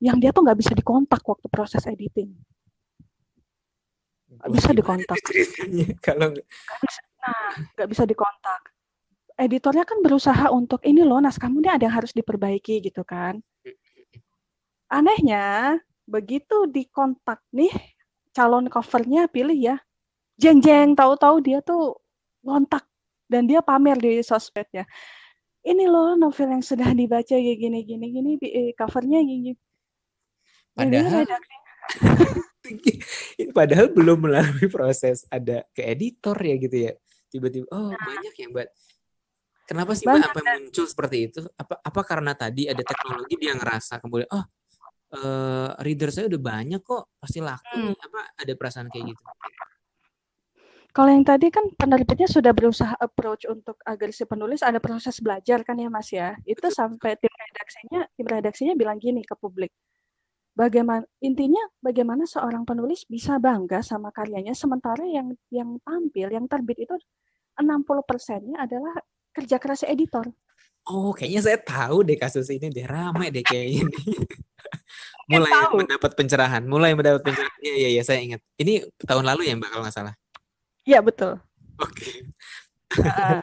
B: yang dia tuh nggak bisa dikontak waktu proses editing. Nggak bisa dikontak.
A: Kalau
B: nah nggak bisa dikontak. Editornya kan berusaha untuk ini loh nas kamu ini ada yang harus diperbaiki gitu kan. Anehnya begitu dikontak nih calon covernya pilih ya jeng jeng tahu-tahu dia tuh ngontak dan dia pamer di sosmednya. Ini loh novel yang sudah dibaca kayak gini gini gini eh, covernya gini
A: padahal padahal belum melalui proses ada ke editor ya gitu ya. Tiba-tiba oh nah. banyak ya mbak. Kenapa sih mbak apa muncul seperti itu? Apa apa karena tadi ada teknologi dia ngerasa kemudian oh uh, reader saya udah banyak kok pasti laku. Hmm. apa ada perasaan kayak gitu?
B: Kalau yang tadi kan penerbitnya sudah berusaha approach untuk agar si penulis ada proses belajar kan ya Mas ya. Itu sampai tim redaksinya tim redaksinya bilang gini ke publik bagaimana intinya bagaimana seorang penulis bisa bangga sama karyanya sementara yang yang tampil yang terbit itu 60 persennya adalah kerja keras editor.
A: Oh, kayaknya saya tahu deh kasus ini deh ramai deh kayak ini. mulai tahu. mendapat pencerahan, mulai mendapat pencerahan. Iya, iya, ya, saya ingat. Ini tahun lalu ya, Mbak kalau nggak salah.
B: Iya, betul.
A: Oke.
B: Okay. uh,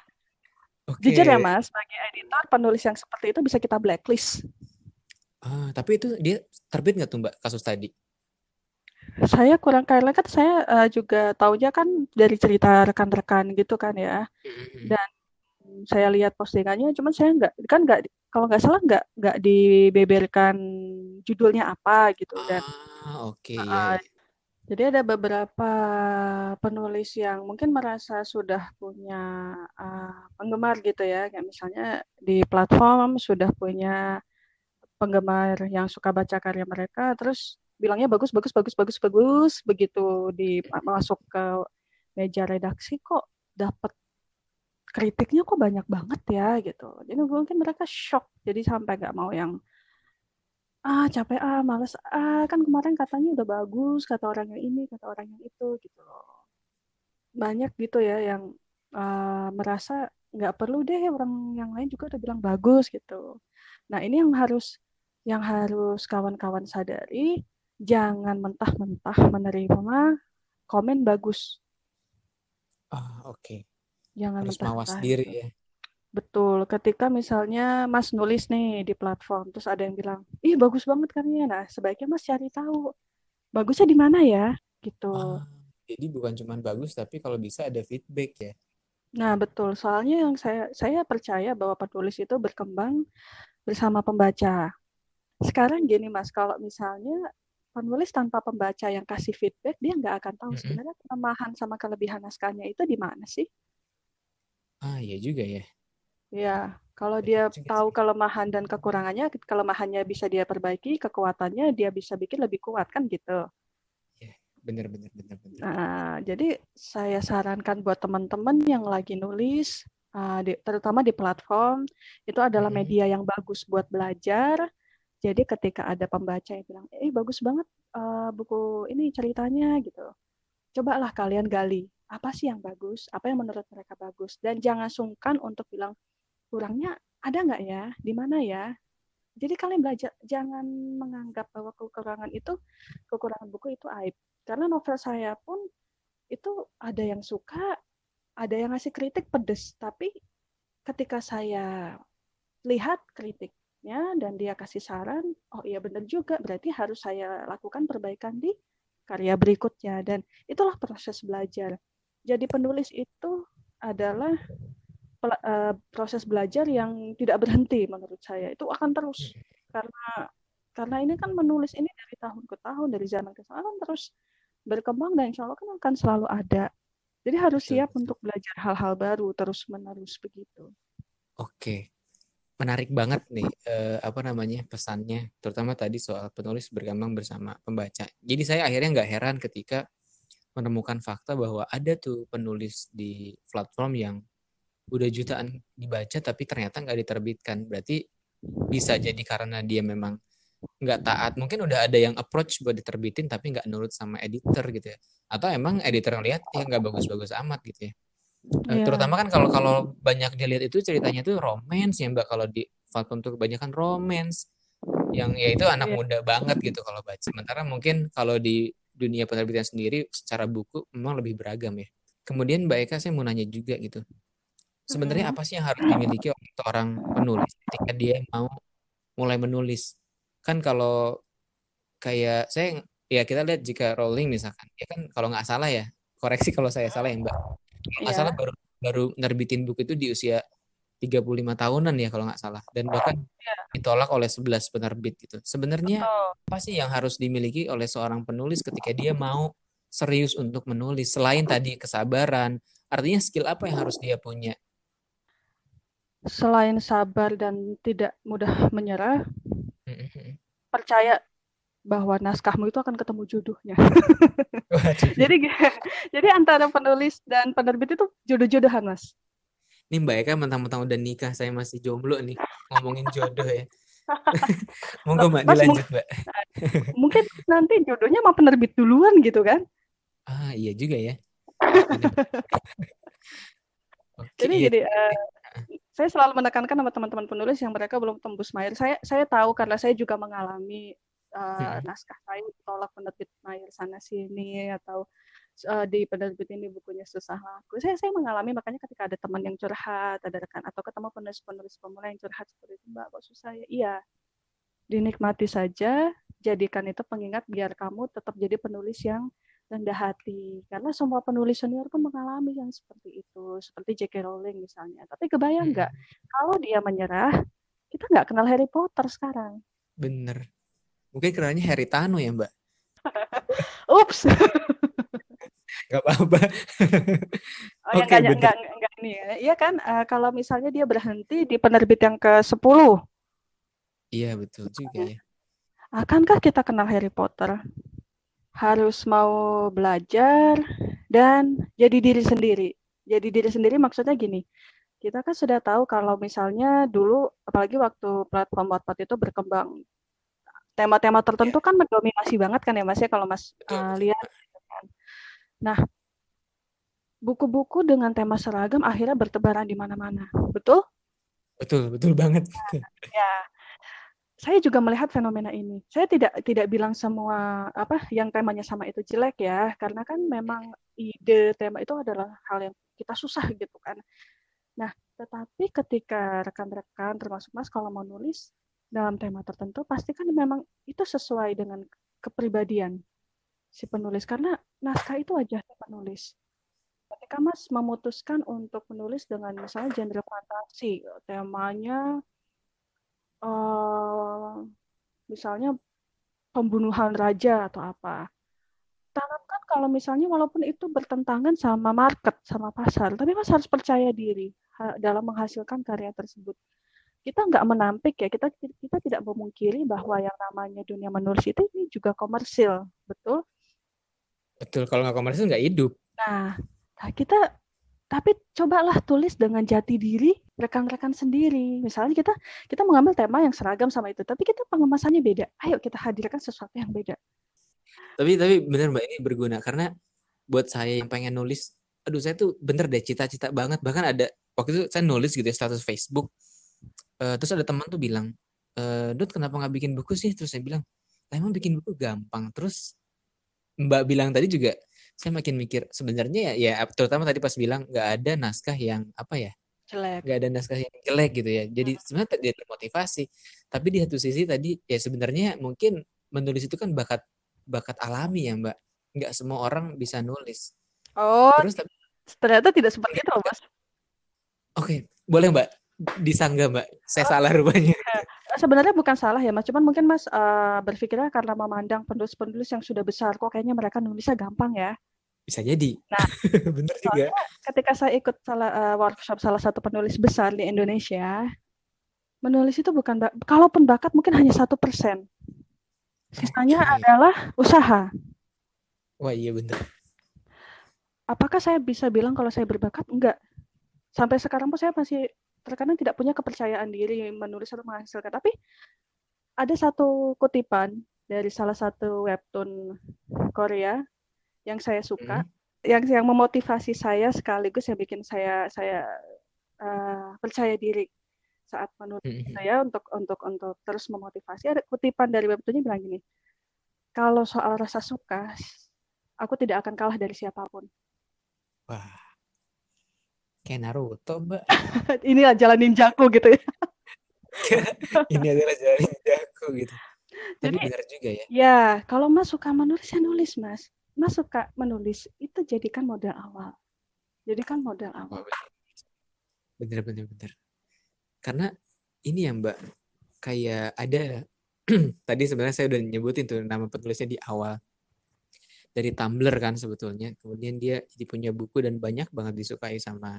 B: okay. Jujur ya, Mas, sebagai editor, penulis yang seperti itu bisa kita blacklist.
A: Ah, tapi itu dia terbit nggak tuh Mbak kasus tadi?
B: Saya kurang karena kan saya uh, juga taunya kan dari cerita rekan-rekan gitu kan ya. Mm-hmm. Dan saya lihat postingannya, cuman saya nggak kan nggak kalau nggak salah nggak nggak dibeberkan judulnya apa gitu dan.
A: Ah, oke. Okay,
B: uh, Jadi ada beberapa penulis yang mungkin merasa sudah punya uh, penggemar gitu ya, kayak misalnya di platform sudah punya penggemar yang suka baca karya mereka terus bilangnya bagus bagus bagus bagus bagus begitu di masuk ke meja redaksi kok dapat kritiknya kok banyak banget ya gitu. Jadi mungkin mereka shock, jadi sampai nggak mau yang ah capek ah males ah kan kemarin katanya udah bagus kata orang yang ini kata orang yang itu gitu loh banyak gitu ya yang uh, merasa nggak perlu deh orang yang lain juga udah bilang bagus gitu nah ini yang harus yang harus kawan-kawan sadari jangan mentah-mentah menerima komen bagus
A: ah oke okay.
B: jangan
A: harus mawas diri ya
B: Betul, ketika misalnya Mas nulis nih di platform, terus ada yang bilang, ih bagus banget karyanya, nah sebaiknya Mas cari tahu, bagusnya di mana ya, gitu. Ah,
A: jadi bukan cuma bagus, tapi kalau bisa ada feedback ya.
B: Nah betul, soalnya yang saya saya percaya bahwa penulis itu berkembang bersama pembaca. Sekarang gini Mas, kalau misalnya penulis tanpa pembaca yang kasih feedback, dia nggak akan tahu mm -hmm. sebenarnya kelemahan sama kelebihan naskahnya itu di mana sih.
A: Ah, iya juga ya.
B: Ya, kalau dia tahu kelemahan dan kekurangannya, kelemahannya bisa dia perbaiki, kekuatannya dia bisa bikin lebih kuat kan gitu.
A: Ya, benar benar benar benar.
B: Nah, jadi saya sarankan buat teman-teman yang lagi nulis, di, terutama di platform, itu adalah media yang bagus buat belajar. Jadi ketika ada pembaca yang bilang, eh bagus banget uh, buku ini ceritanya gitu, cobalah kalian gali apa sih yang bagus, apa yang menurut mereka bagus, dan jangan sungkan untuk bilang kurangnya ada nggak ya? Di mana ya? Jadi kalian belajar jangan menganggap bahwa kekurangan itu kekurangan buku itu aib. Karena novel saya pun itu ada yang suka ada yang ngasih kritik pedes. Tapi ketika saya lihat kritiknya dan dia kasih saran oh iya benar juga berarti harus saya lakukan perbaikan di karya berikutnya. Dan itulah proses belajar. Jadi penulis itu adalah uh, proses belajar yang tidak berhenti menurut saya. Itu akan terus karena karena ini kan menulis ini dari tahun ke tahun dari zaman ke zaman terus berkembang dan insya Allah kan akan selalu ada. Jadi harus siap untuk belajar hal-hal baru terus menerus begitu.
A: Oke menarik banget nih eh, apa namanya pesannya terutama tadi soal penulis berkembang bersama pembaca. Jadi saya akhirnya nggak heran ketika menemukan fakta bahwa ada tuh penulis di platform yang udah jutaan dibaca tapi ternyata nggak diterbitkan. Berarti bisa jadi karena dia memang nggak taat. Mungkin udah ada yang approach buat diterbitin tapi nggak nurut sama editor gitu ya. Atau emang editor ngeliat ya nggak bagus-bagus amat gitu ya yeah. terutama kan kalau kalau banyak dilihat itu ceritanya tuh romance ya mbak. Kalau di platform tuh kebanyakan romance. Yang ya itu anak yeah. muda banget gitu kalau baca. Sementara mungkin kalau di dunia penerbitan sendiri secara buku memang lebih beragam ya. Kemudian mbak Eka saya mau nanya juga gitu. Sebenarnya apa sih yang harus dimiliki oleh seorang penulis ketika dia mau mulai menulis? Kan kalau kayak saya ya kita lihat jika Rowling misalkan ya kan kalau nggak salah ya koreksi kalau saya salah ya mbak nggak yeah. salah baru baru nerbitin buku itu di usia 35 tahunan ya kalau nggak salah. Dan bahkan yeah. ditolak oleh 11 penerbit gitu. Sebenarnya apa sih yang harus dimiliki oleh seorang penulis ketika dia mau serius untuk menulis? Selain tadi kesabaran artinya skill apa yang harus dia punya?
B: Selain sabar dan tidak mudah menyerah, percaya bahwa naskahmu itu akan ketemu jodohnya. jadi jadi antara penulis dan penerbit itu jodoh-jodohan, Mas.
A: Ini Mbak Eka mentang-mentang udah nikah, saya masih jomblo nih, ngomongin jodoh ya. Monggo Mbak, Mas, dilanjut Mbak.
B: mungkin nanti jodohnya mau penerbit duluan gitu kan?
A: Ah, iya juga ya.
B: Oke, jadi iya. jadi uh, saya selalu menekankan sama teman-teman penulis yang mereka belum tembus Mayer. Saya saya tahu karena saya juga mengalami uh, hmm. naskah saya ditolak penerbit Mayer sana sini atau uh, di penerbit ini bukunya susah laku. Saya saya mengalami makanya ketika ada teman yang curhat, ada rekan atau ketemu penulis-penulis pemula yang curhat seperti itu, Mbak, kok susah ya? Iya. Dinikmati saja, jadikan itu pengingat biar kamu tetap jadi penulis yang rendah hati karena semua penulis senior pun mengalami yang seperti itu seperti J.K. Rowling misalnya tapi kebayang nggak hmm. kalau dia menyerah kita nggak kenal Harry Potter sekarang
A: bener mungkin kenalnya Harry Tano ya mbak.
B: Ups.
A: Nggak apa-apa.
B: Oh, ya, okay, enggak, enggak, enggak, ini ya. Iya kan? Uh, kalau misalnya dia berhenti di penerbit yang ke 10
A: iya betul juga ya.
B: Akankah kita kenal Harry Potter? Harus mau belajar dan jadi diri sendiri. Jadi diri sendiri maksudnya gini, kita kan sudah tahu kalau misalnya dulu, apalagi waktu platform Wattpad itu berkembang, tema-tema tertentu kan mendominasi banget kan ya Mas ya kalau Mas uh, lihat. Gitu kan. Nah, buku-buku dengan tema seragam akhirnya bertebaran di mana-mana, betul?
A: Betul, betul banget.
B: Nah, ya, saya juga melihat fenomena ini. Saya tidak tidak bilang semua apa yang temanya sama itu jelek ya, karena kan memang ide tema itu adalah hal yang kita susah gitu kan. Nah, tetapi ketika rekan-rekan termasuk Mas kalau mau nulis dalam tema tertentu pasti kan memang itu sesuai dengan kepribadian si penulis karena naskah itu wajahnya penulis. Ketika Mas memutuskan untuk menulis dengan misalnya genre fantasi, temanya uh, misalnya pembunuhan raja atau apa. Tanamkan kalau misalnya walaupun itu bertentangan sama market, sama pasar, tapi Mas harus percaya diri dalam menghasilkan karya tersebut. Kita nggak menampik ya, kita kita tidak memungkiri bahwa yang namanya dunia menulis itu ini juga komersil, betul?
A: Betul, kalau nggak komersil nggak hidup.
B: Nah, nah, kita tapi cobalah tulis dengan jati diri rekan-rekan sendiri. Misalnya kita kita mengambil tema yang seragam sama itu, tapi kita pengemasannya beda. Ayo kita hadirkan sesuatu yang beda.
A: Tapi tapi benar mbak ini berguna karena buat saya yang pengen nulis, aduh saya tuh bener deh cita-cita banget. Bahkan ada waktu itu saya nulis gitu ya status Facebook uh, terus ada teman tuh bilang e, Dut kenapa nggak bikin buku sih? Terus saya bilang emang bikin buku gampang. Terus Mbak bilang tadi juga saya makin mikir sebenarnya ya, ya terutama tadi pas bilang nggak ada naskah yang apa ya
B: jelek.
A: nggak ada naskah yang jelek gitu ya. Jadi hmm. sebenarnya dia termotivasi tapi di satu sisi tadi ya sebenarnya mungkin menulis itu kan bakat bakat alami ya mbak. Nggak semua orang bisa nulis.
B: Oh terus tapi ternyata tidak seperti itu mas.
A: Oke, boleh Mbak disanggah Mbak. Saya oh, salah rupanya.
B: Ya. Sebenarnya bukan salah ya Mas, cuman mungkin Mas uh, berpikirnya karena memandang penulis-penulis yang sudah besar, kok kayaknya mereka nulisnya gampang ya.
A: Bisa jadi. Nah, benar juga.
B: Ketika saya ikut salah uh, workshop salah satu penulis besar di Indonesia, menulis itu bukan, bak kalaupun bakat mungkin hanya satu persen. Sisanya okay. adalah usaha.
A: Wah iya benar.
B: Apakah saya bisa bilang kalau saya berbakat? Enggak sampai sekarang pun saya masih terkadang tidak punya kepercayaan diri menulis atau menghasilkan. Tapi ada satu kutipan dari salah satu webtoon Korea yang saya suka, hmm. yang yang memotivasi saya sekaligus yang bikin saya saya uh, percaya diri saat menulis hmm. saya untuk untuk untuk terus memotivasi. Ada kutipan dari webtoonnya bilang gini, kalau soal rasa suka, aku tidak akan kalah dari siapa pun.
A: Wah Kayak Naruto, Mbak.
B: Ini jalan ninjaku gitu ya.
A: Ini adalah jalan ninjaku gitu. Tapi Jadi, benar juga ya.
B: Ya, kalau Mas suka menulis, ya nulis, Mas. Mas suka menulis, itu jadikan modal awal. Jadikan modal awal.
A: Bener, bener, bener. Karena ini ya, Mbak, kayak ada tadi sebenarnya saya udah nyebutin tuh nama penulisnya di awal dari Tumblr kan sebetulnya kemudian dia jadi punya buku dan banyak banget disukai sama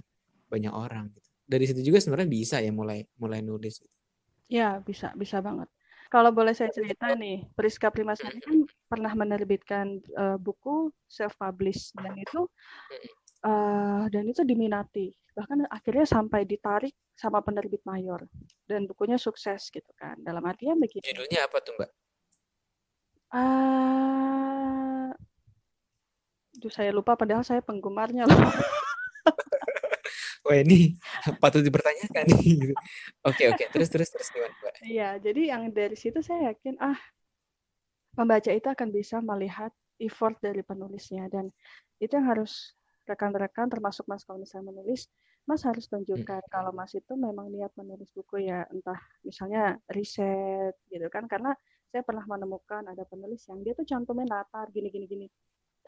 A: banyak orang gitu. Dari situ juga sebenarnya bisa ya mulai mulai nulis. Gitu.
B: Ya bisa bisa banget. Kalau boleh saya cerita nih, Priska Primasari kan pernah menerbitkan uh, buku self publish dan itu uh, dan itu diminati bahkan akhirnya sampai ditarik sama penerbit mayor dan bukunya sukses gitu kan dalam artian begitu
A: judulnya apa tuh mbak
B: uh, saya lupa padahal saya penggemarnya loh
A: wah ini patut dipertanyakan nih. oke oke terus terus terus gimana mbak?
B: Iya jadi yang dari situ saya yakin ah pembaca itu akan bisa melihat effort dari penulisnya dan itu yang harus rekan-rekan termasuk mas kalau misalnya menulis mas harus tunjukkan hmm. kalau mas itu memang niat menulis buku ya entah misalnya riset gitu kan karena saya pernah menemukan ada penulis yang dia tuh cantumin latar gini gini gini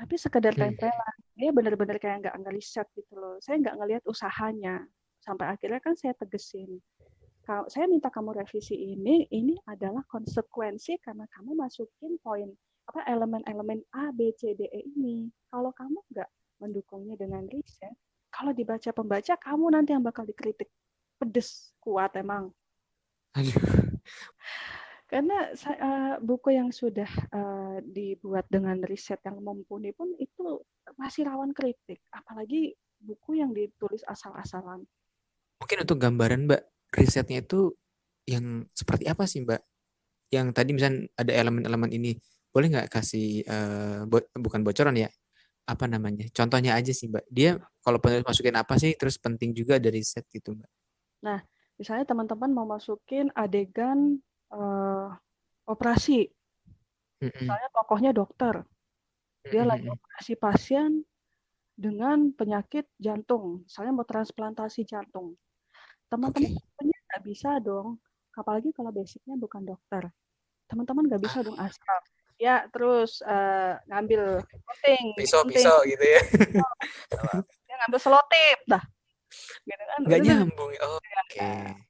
B: tapi sekedar hmm. tempelan dia benar-benar kayak nggak ngeriset gitu loh. Saya nggak ngelihat usahanya. Sampai akhirnya kan saya tegesin kalau saya minta kamu revisi ini ini adalah konsekuensi karena kamu masukin poin apa elemen-elemen A B C D E ini. Kalau kamu nggak mendukungnya dengan riset kalau dibaca pembaca kamu nanti yang bakal dikritik. Pedes kuat emang Karena uh, buku yang sudah uh, dibuat dengan riset yang mumpuni pun itu masih rawan kritik, apalagi buku yang ditulis asal-asalan.
A: Mungkin untuk gambaran, Mbak, risetnya itu yang seperti apa sih, Mbak? Yang tadi misalnya ada elemen-elemen ini, boleh nggak kasih uh, bo bukan bocoran ya? Apa namanya? Contohnya aja sih, Mbak. Dia kalau penulis masukin apa sih? Terus penting juga dari riset gitu, Mbak.
B: Nah, misalnya teman-teman mau masukin adegan uh, operasi, mm misalnya tokohnya dokter, dia mm lagi operasi pasien dengan penyakit jantung, misalnya mau transplantasi jantung. Teman-teman okay. nggak bisa dong, apalagi kalau basicnya bukan dokter. Teman-teman nggak bisa dong asal. Ya terus uh, ngambil penting
A: pisau-pisau gitu ya.
B: Dia ngambil selotip dah.
A: Gitu kan. Nggak nyambung oh, oke. Okay.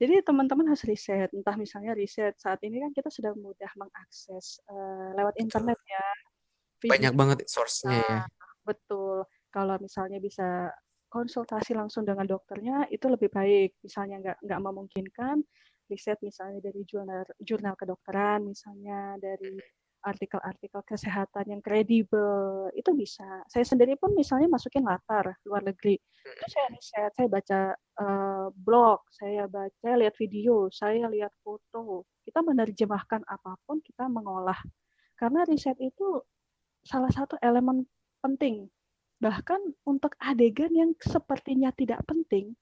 B: Jadi teman-teman harus riset entah misalnya riset saat ini kan kita sudah mudah mengakses uh, lewat internet ya
A: banyak banget source-nya ya. nah,
B: ya betul. Kalau misalnya bisa konsultasi langsung dengan dokternya itu lebih baik. Misalnya nggak nggak memungkinkan riset misalnya dari jurnal jurnal kedokteran misalnya dari artikel-artikel kesehatan yang kredibel itu bisa. Saya sendiri pun misalnya masukin latar luar negeri. Itu saya riset saya baca uh, blog saya baca lihat video saya lihat foto. Kita menerjemahkan apa pun kita mengolah. Karena riset itu salah satu elemen penting. Bahkan untuk adegan yang sepertinya tidak penting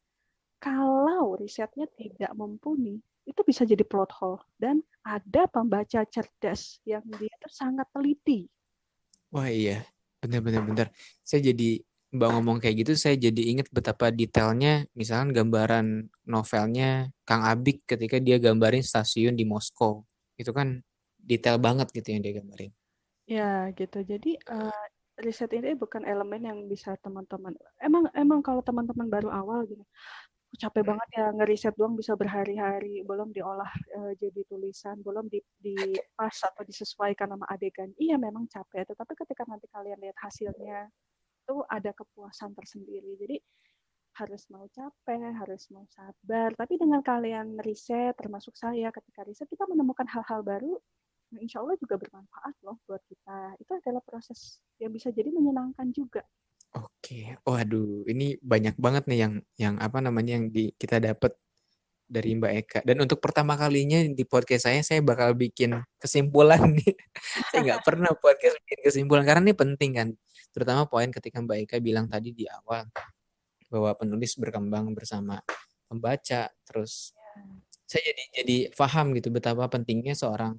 B: kalau risetnya tidak mumpuni itu bisa jadi plot hole dan ada pembaca cerdas yang dia sangat teliti.
A: Wah iya, benar-benar benar. Saya jadi Mbak ngomong kayak gitu, saya jadi ingat betapa detailnya, misalkan gambaran novelnya Kang Abik ketika dia gambarin stasiun di Moskow. Itu kan detail banget gitu yang dia gambarin.
B: Ya gitu. Jadi uh, riset ini bukan elemen yang bisa teman-teman. Emang emang kalau teman-teman baru awal gitu, capek banget ya ngeriset doang bisa berhari-hari. Belum diolah uh, jadi tulisan belum di, di pas atau disesuaikan sama adegan. Iya memang capek tetapi ketika nanti kalian lihat hasilnya itu ada kepuasan tersendiri. Jadi harus mau capek harus mau sabar. Tapi dengan kalian riset termasuk saya ketika riset kita menemukan hal-hal baru insya Allah juga bermanfaat loh buat kita. Itu adalah proses yang bisa jadi menyenangkan juga
A: Oke, waduh, ini banyak banget nih yang yang apa namanya yang di, kita dapat dari Mbak Eka. Dan untuk pertama kalinya di podcast saya, saya bakal bikin kesimpulan nih. saya nggak pernah podcast bikin kesimpulan karena ini penting kan. Terutama poin ketika Mbak Eka bilang tadi di awal bahwa penulis berkembang bersama pembaca. Terus saya jadi jadi paham gitu betapa pentingnya seorang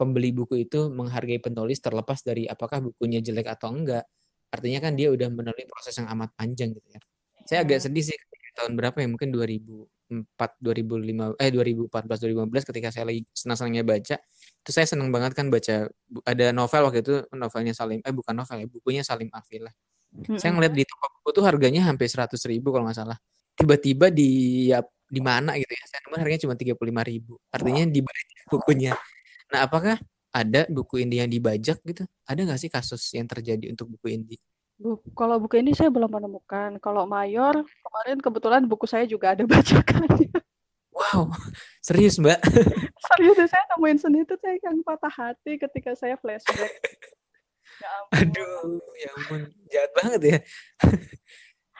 A: pembeli buku itu menghargai penulis terlepas dari apakah bukunya jelek atau enggak artinya kan dia udah melalui proses yang amat panjang gitu ya. Saya agak iya. sedih sih tahun berapa ya mungkin 2004 2005 eh 2014 2015 ketika saya lagi senang-senangnya baca itu saya senang banget kan baca ada novel waktu itu novelnya Salim eh bukan novel ya bukunya Salim Afilah mm-hmm. saya ngeliat di toko buku tuh harganya hampir 100 ribu kalau nggak salah tiba-tiba di ya, di mana gitu ya saya nemuin harganya cuma 35 ribu artinya di bukunya nah apakah ada buku indie yang dibajak gitu? Ada nggak sih kasus yang terjadi untuk buku indie?
B: Bu, kalau buku ini saya belum menemukan. Kalau Mayor, kemarin kebetulan buku saya juga ada bajakannya.
A: Wow, serius mbak?
B: serius deh, saya nemuin sendiri itu saya yang patah hati ketika saya flashback.
A: ya Aduh, ya ampun, jahat banget ya.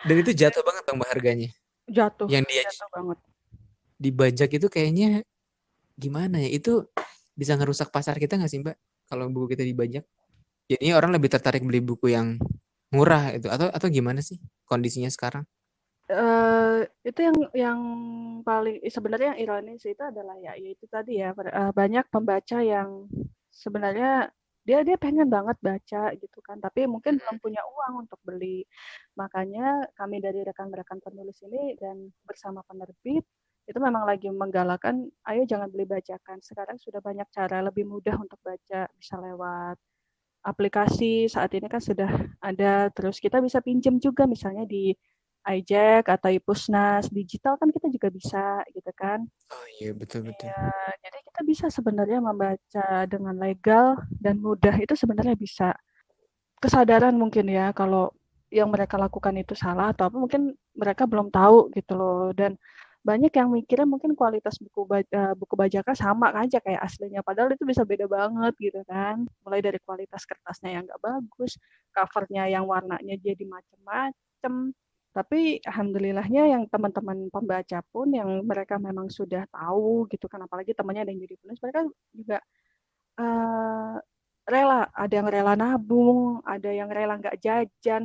A: Dan itu jatuh banget dong harganya.
B: Jatuh.
A: Yang dia
B: jatuh banget.
A: Dibajak itu kayaknya gimana ya? Itu bisa ngerusak pasar kita nggak sih mbak? Kalau buku kita dibajak. Jadi orang lebih tertarik beli buku yang murah itu atau atau gimana sih kondisinya sekarang?
B: Uh, itu yang yang paling sebenarnya yang ironis itu adalah ya itu tadi ya. Uh, banyak pembaca yang sebenarnya dia dia pengen banget baca gitu kan. Tapi mungkin belum punya uang untuk beli. Makanya kami dari rekan-rekan penulis ini dan bersama penerbit itu memang lagi menggalakkan ayo jangan beli bajakan. Sekarang sudah banyak cara lebih mudah untuk baca bisa lewat aplikasi. Saat ini kan sudah ada terus kita bisa pinjam juga misalnya di iJack atau Ipusnas digital kan kita juga bisa gitu kan?
A: Oh iya betul betul.
B: Ya, jadi kita bisa sebenarnya membaca dengan legal dan mudah. Itu sebenarnya bisa. Kesadaran mungkin ya kalau yang mereka lakukan itu salah atau apa mungkin mereka belum tahu gitu loh. Dan banyak yang mikirnya mungkin kualitas buku uh, buku bajakan sama aja kayak aslinya padahal itu bisa beda banget gitu kan. Mulai dari kualitas kertasnya yang nggak bagus covernya yang warnanya jadi macem-macem. Tapi alhamdulillahnya yang teman-teman pembaca pun yang mereka memang sudah tahu gitu kan apalagi temannya ada yang jadi penulis mereka juga uh, rela. Ada yang rela nabung ada yang rela nggak jajan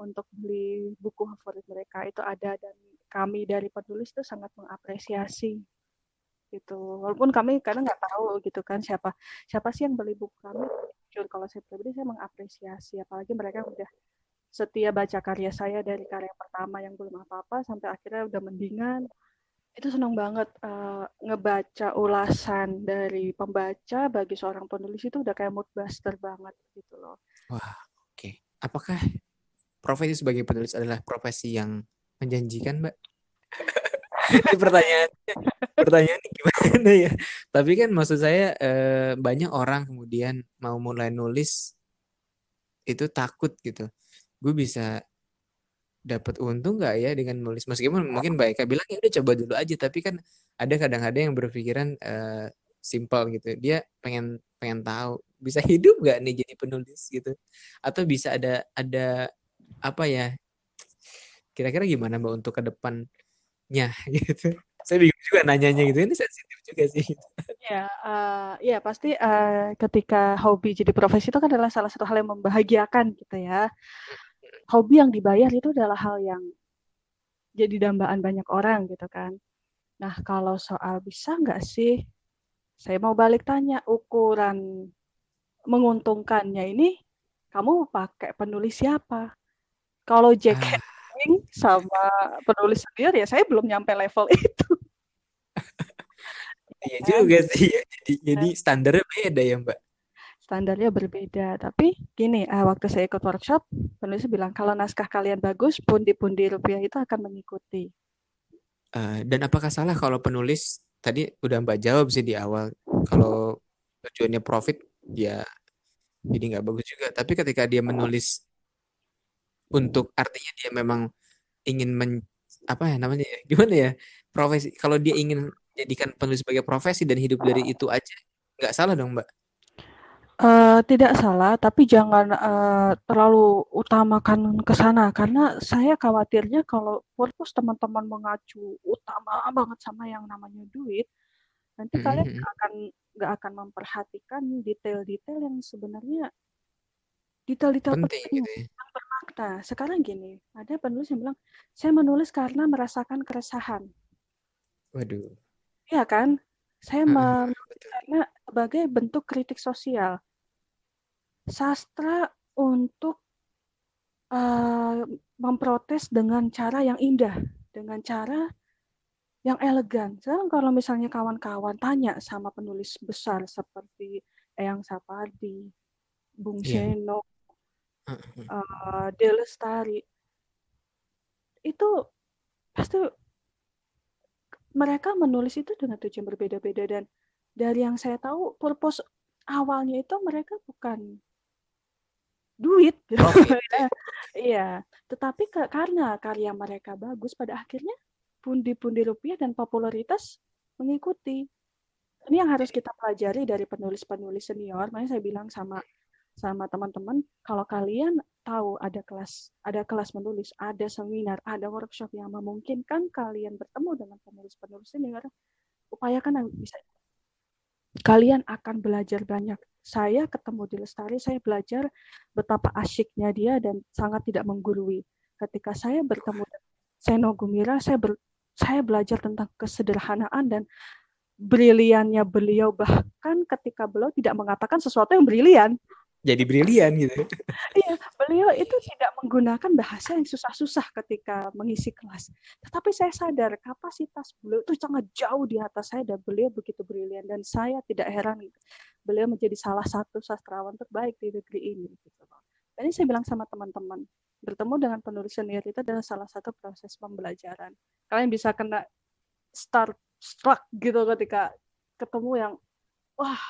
B: untuk beli buku favorit mereka itu ada dan kami dari penulis itu sangat mengapresiasi gitu walaupun kami kadang nggak tahu gitu kan siapa siapa sih yang beli buku kami jujur kalau saya pribadi saya mengapresiasi apalagi mereka udah setia baca karya saya dari karya pertama yang belum apa-apa sampai akhirnya udah mendingan itu senang banget uh, ngebaca ulasan dari pembaca bagi seorang penulis itu udah kayak mood buster banget gitu loh.
A: Wah, oke. Okay. Apakah profesi sebagai penulis adalah profesi yang menjanjikan, Mbak? Ini pertanyaannya, pertanyaannya gimana ya? Tapi kan maksud saya uh, banyak orang kemudian mau mulai nulis itu takut gitu. Gue bisa dapat untung nggak ya dengan nulis? Meskipun mungkin baik bilang ya udah coba dulu aja. Tapi kan ada kadang-kadang yang berpikiran uh, simple gitu. Dia pengen pengen tahu bisa hidup nggak nih jadi penulis? gitu. Atau bisa ada ada apa ya kira-kira gimana mbak untuk ke depannya gitu saya bingung juga nanyanya gitu ini sensitif juga sih
B: ya uh, ya pasti uh, ketika hobi jadi profesi itu kan adalah salah satu hal yang membahagiakan gitu ya hobi yang dibayar itu adalah hal yang jadi dambaan banyak orang gitu kan. Nah kalau soal bisa nggak sih, saya mau balik tanya ukuran menguntungkannya ini kamu pakai penulis siapa? Kalau Jack ah. sama penulis sendiri ya saya belum nyampe level itu.
A: Iya juga sih ya. Jadi, jadi standarnya beda ya Mbak
B: standarnya berbeda. Tapi gini, uh, waktu saya ikut workshop, penulis bilang kalau naskah kalian bagus, pundi-pundi rupiah itu akan mengikuti.
A: Uh, dan apakah salah kalau penulis tadi udah Mbak jawab sih di awal, kalau tujuannya profit, ya jadi nggak bagus juga. Tapi ketika dia menulis untuk artinya dia memang ingin men, apa ya namanya ya, gimana ya profesi kalau dia ingin jadikan penulis sebagai profesi dan hidup dari itu aja nggak salah dong mbak
B: Uh, tidak salah, tapi jangan uh, terlalu utamakan ke sana karena saya khawatirnya kalau purpose teman-teman mengacu utama banget sama yang namanya duit, nanti mm-hmm. kalian hmm. akan nggak akan memperhatikan detail-detail yang sebenarnya detail-detail penting, penting gitu ya. yang bermakna. Sekarang gini, ada penulis yang bilang, saya menulis karena merasakan keresahan.
A: Waduh.
B: Iya kan? Saya menulis karena sebagai bentuk kritik sosial. Sastra untuk uh, memprotes dengan cara yang indah, dengan cara yang elegan. Sekarang kalau misalnya kawan-kawan tanya sama penulis besar seperti Eyang Sapardi, Bung yeah. Seno, uh, Delestari, itu pasti mereka menulis itu dengan tujuan berbeda-beda dan dari yang saya tahu purpose awalnya itu mereka bukan duit. Oh, gitu. iya. Tetapi ke, karena karya mereka bagus pada akhirnya pundi-pundi rupiah dan popularitas mengikuti. Ini yang harus kita pelajari dari penulis-penulis senior. Makanya saya bilang sama sama teman-teman kalau kalian tahu ada kelas ada kelas menulis ada seminar ada workshop yang memungkinkan kalian bertemu dengan penulis-penulis senior upayakan bisa. Kalian akan belajar banyak. Saya ketemu di Lestari saya belajar betapa asyiknya dia dan sangat tidak menggurui. Ketika saya bertemu Seno Gumira saya ber, saya belajar tentang kesederhanaan dan briliannya beliau. Bahkan ketika beliau tidak mengatakan sesuatu yang brilian
A: jadi brilian gitu.
B: Iya, beliau itu tidak menggunakan bahasa yang susah-susah ketika mengisi kelas. Tetapi saya sadar kapasitas beliau itu sangat jauh di atas saya dan beliau begitu brilian dan saya tidak heran gitu. Beliau menjadi salah satu sastrawan terbaik di negeri ini gitu. Dan ini saya bilang sama teman-teman, bertemu dengan penulis senior itu adalah salah satu proses pembelajaran. Kalian bisa kena start struck gitu ketika ketemu yang wah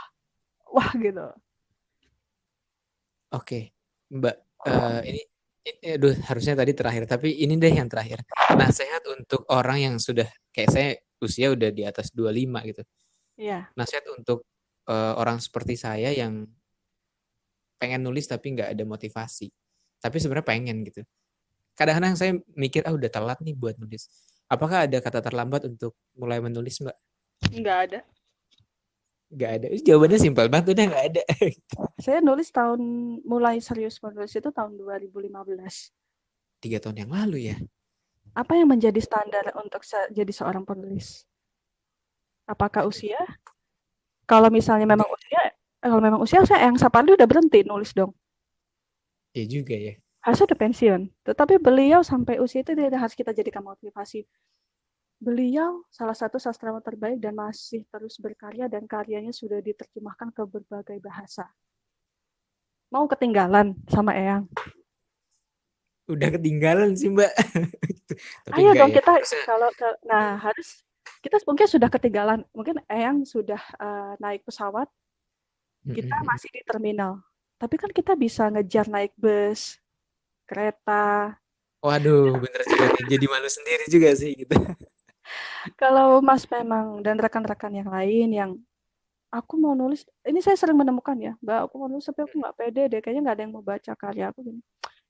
B: wah gitu
A: Oke, Mbak, uh, ini aduh harusnya tadi terakhir tapi ini deh yang terakhir. Nasihat untuk orang yang sudah kayak saya usia udah di atas 25 gitu.
B: Iya.
A: nasihat untuk uh, orang seperti saya yang pengen nulis tapi nggak ada motivasi. Tapi sebenarnya pengen gitu. Kadang-kadang saya mikir ah udah telat nih buat nulis. Apakah ada kata terlambat untuk mulai menulis mbak?
B: Nggak ada
A: nggak ada. Jawabannya simpel banget udah nggak ada.
B: Saya nulis tahun mulai serius menulis itu tahun 2015
A: tiga tahun yang lalu ya?
B: Apa yang menjadi standar untuk se jadi seorang penulis? Apakah usia? Kalau misalnya memang usia kalau memang usia saya yang Sapardi udah berhenti nulis dong.
A: Ya juga ya.
B: Harusnya udah pensiun. Tetapi beliau sampai usia itu tidak harus kita jadikan motivasi Beliau salah satu sastrawan terbaik dan masih terus berkarya dan karyanya sudah diterjemahkan ke berbagai bahasa. Mau ketinggalan sama Eyang?
A: Udah ketinggalan sih Mbak.
B: Ayo dong ya. kita kalau nah harus kita mungkin sudah ketinggalan. Mungkin Eyang sudah uh, naik pesawat, kita masih di terminal. Tapi kan kita bisa ngejar naik bus, kereta.
A: Waduh, bener juga Jadi malu sendiri juga sih gitu.
B: Kalau Mas memang dan rekan-rekan yang lain yang aku mau nulis, ini saya sering menemukan ya, Mbak, aku mau nulis tapi aku nggak pede deh, kayaknya nggak ada yang mau baca karya aku gini.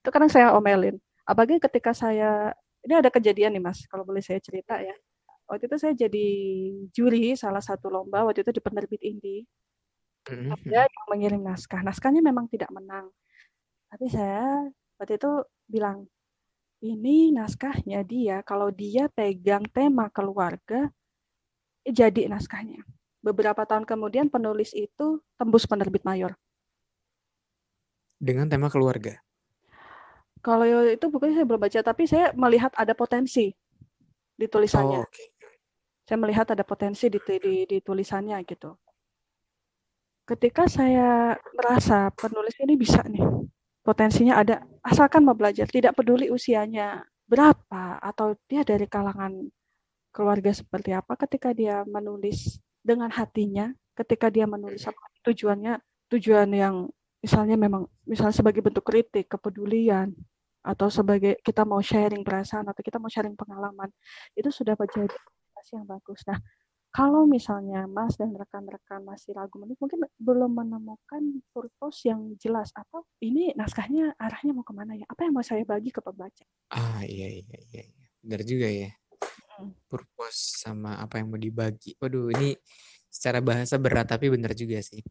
B: Itu kadang saya omelin. Apalagi ketika saya, ini ada kejadian nih Mas, kalau boleh saya cerita ya. Waktu itu saya jadi juri salah satu lomba, waktu itu di penerbit Indi. Mm-hmm. Ada yang mengirim naskah. Naskahnya memang tidak menang. Tapi saya waktu itu bilang, ini naskahnya dia kalau dia pegang tema keluarga jadi naskahnya. Beberapa tahun kemudian penulis itu tembus penerbit mayor.
A: Dengan tema keluarga.
B: Kalau itu bukannya saya belum baca, tapi saya melihat ada potensi di tulisannya. Oh, okay. Saya melihat ada potensi di, di, di tulisannya gitu. Ketika saya merasa penulis ini bisa nih, potensinya ada asalkan mau belajar tidak peduli usianya berapa atau dia dari kalangan keluarga seperti apa ketika dia menulis dengan hatinya ketika dia menulis apa tujuannya tujuan yang misalnya memang misalnya sebagai bentuk kritik kepedulian atau sebagai kita mau sharing perasaan atau kita mau sharing pengalaman itu sudah menjadi yang bagus. Nah kalau misalnya Mas dan rekan-rekan masih ragu menulis, mungkin belum menemukan purpose yang jelas. Apa ini naskahnya arahnya mau ke mana ya? Apa yang mau saya bagi ke pembaca?
A: Ah iya iya iya, iya. benar juga ya. Hmm. Purpose sama apa yang mau dibagi. Waduh ini secara bahasa berat tapi benar juga sih.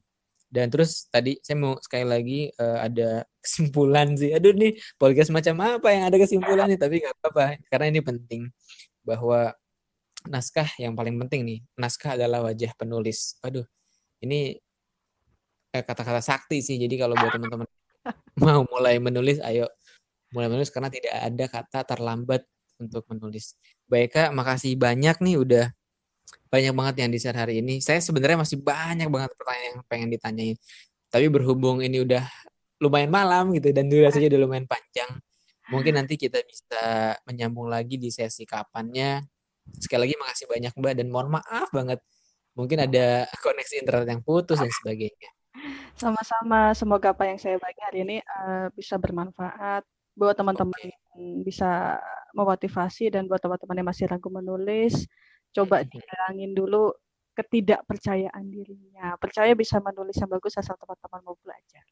A: Dan terus tadi saya mau sekali lagi uh, ada kesimpulan sih. Aduh nih podcast macam apa yang ada kesimpulan nih tapi nggak apa-apa karena ini penting bahwa naskah yang paling penting nih. Naskah adalah wajah penulis. Waduh, ini eh, kata-kata sakti sih. Jadi kalau buat teman-teman mau mulai menulis, ayo mulai menulis karena tidak ada kata terlambat untuk menulis. Baik Kak, makasih banyak nih udah banyak banget yang di share hari ini. Saya sebenarnya masih banyak banget pertanyaan yang pengen ditanyain. Tapi berhubung ini udah lumayan malam gitu dan durasinya udah lumayan panjang. Mungkin nanti kita bisa menyambung lagi di sesi kapannya Sekali lagi makasih banyak Mbak dan mohon maaf banget mungkin ada koneksi internet yang putus dan sebagainya.
B: Sama-sama, semoga apa yang saya bagi hari ini uh, bisa bermanfaat buat teman-teman okay. bisa memotivasi dan buat teman-teman yang masih ragu menulis, coba dihilangin dulu ketidakpercayaan dirinya. Percaya bisa menulis yang bagus asal teman-teman mau belajar.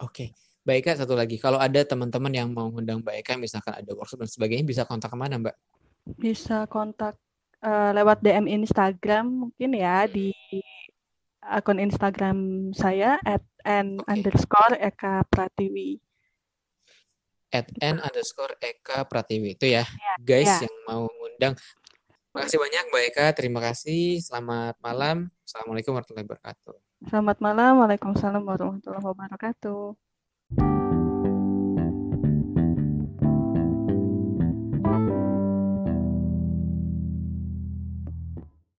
A: Oke. Okay. Baik Kak, satu lagi. Kalau ada teman-teman yang mau ngundang Mbak Eka, misalkan ada workshop dan sebagainya, bisa kontak ke mana Mbak?
B: Bisa kontak uh, lewat DM Instagram mungkin ya di akun Instagram saya at n underscore Eka Pratiwi.
A: At n underscore Eka Pratiwi itu ya, ya guys ya. yang mau ngundang. Terima kasih banyak Mbak Eka, terima kasih. Selamat malam. Assalamualaikum warahmatullahi wabarakatuh.
B: Selamat malam. Waalaikumsalam warahmatullahi wabarakatuh.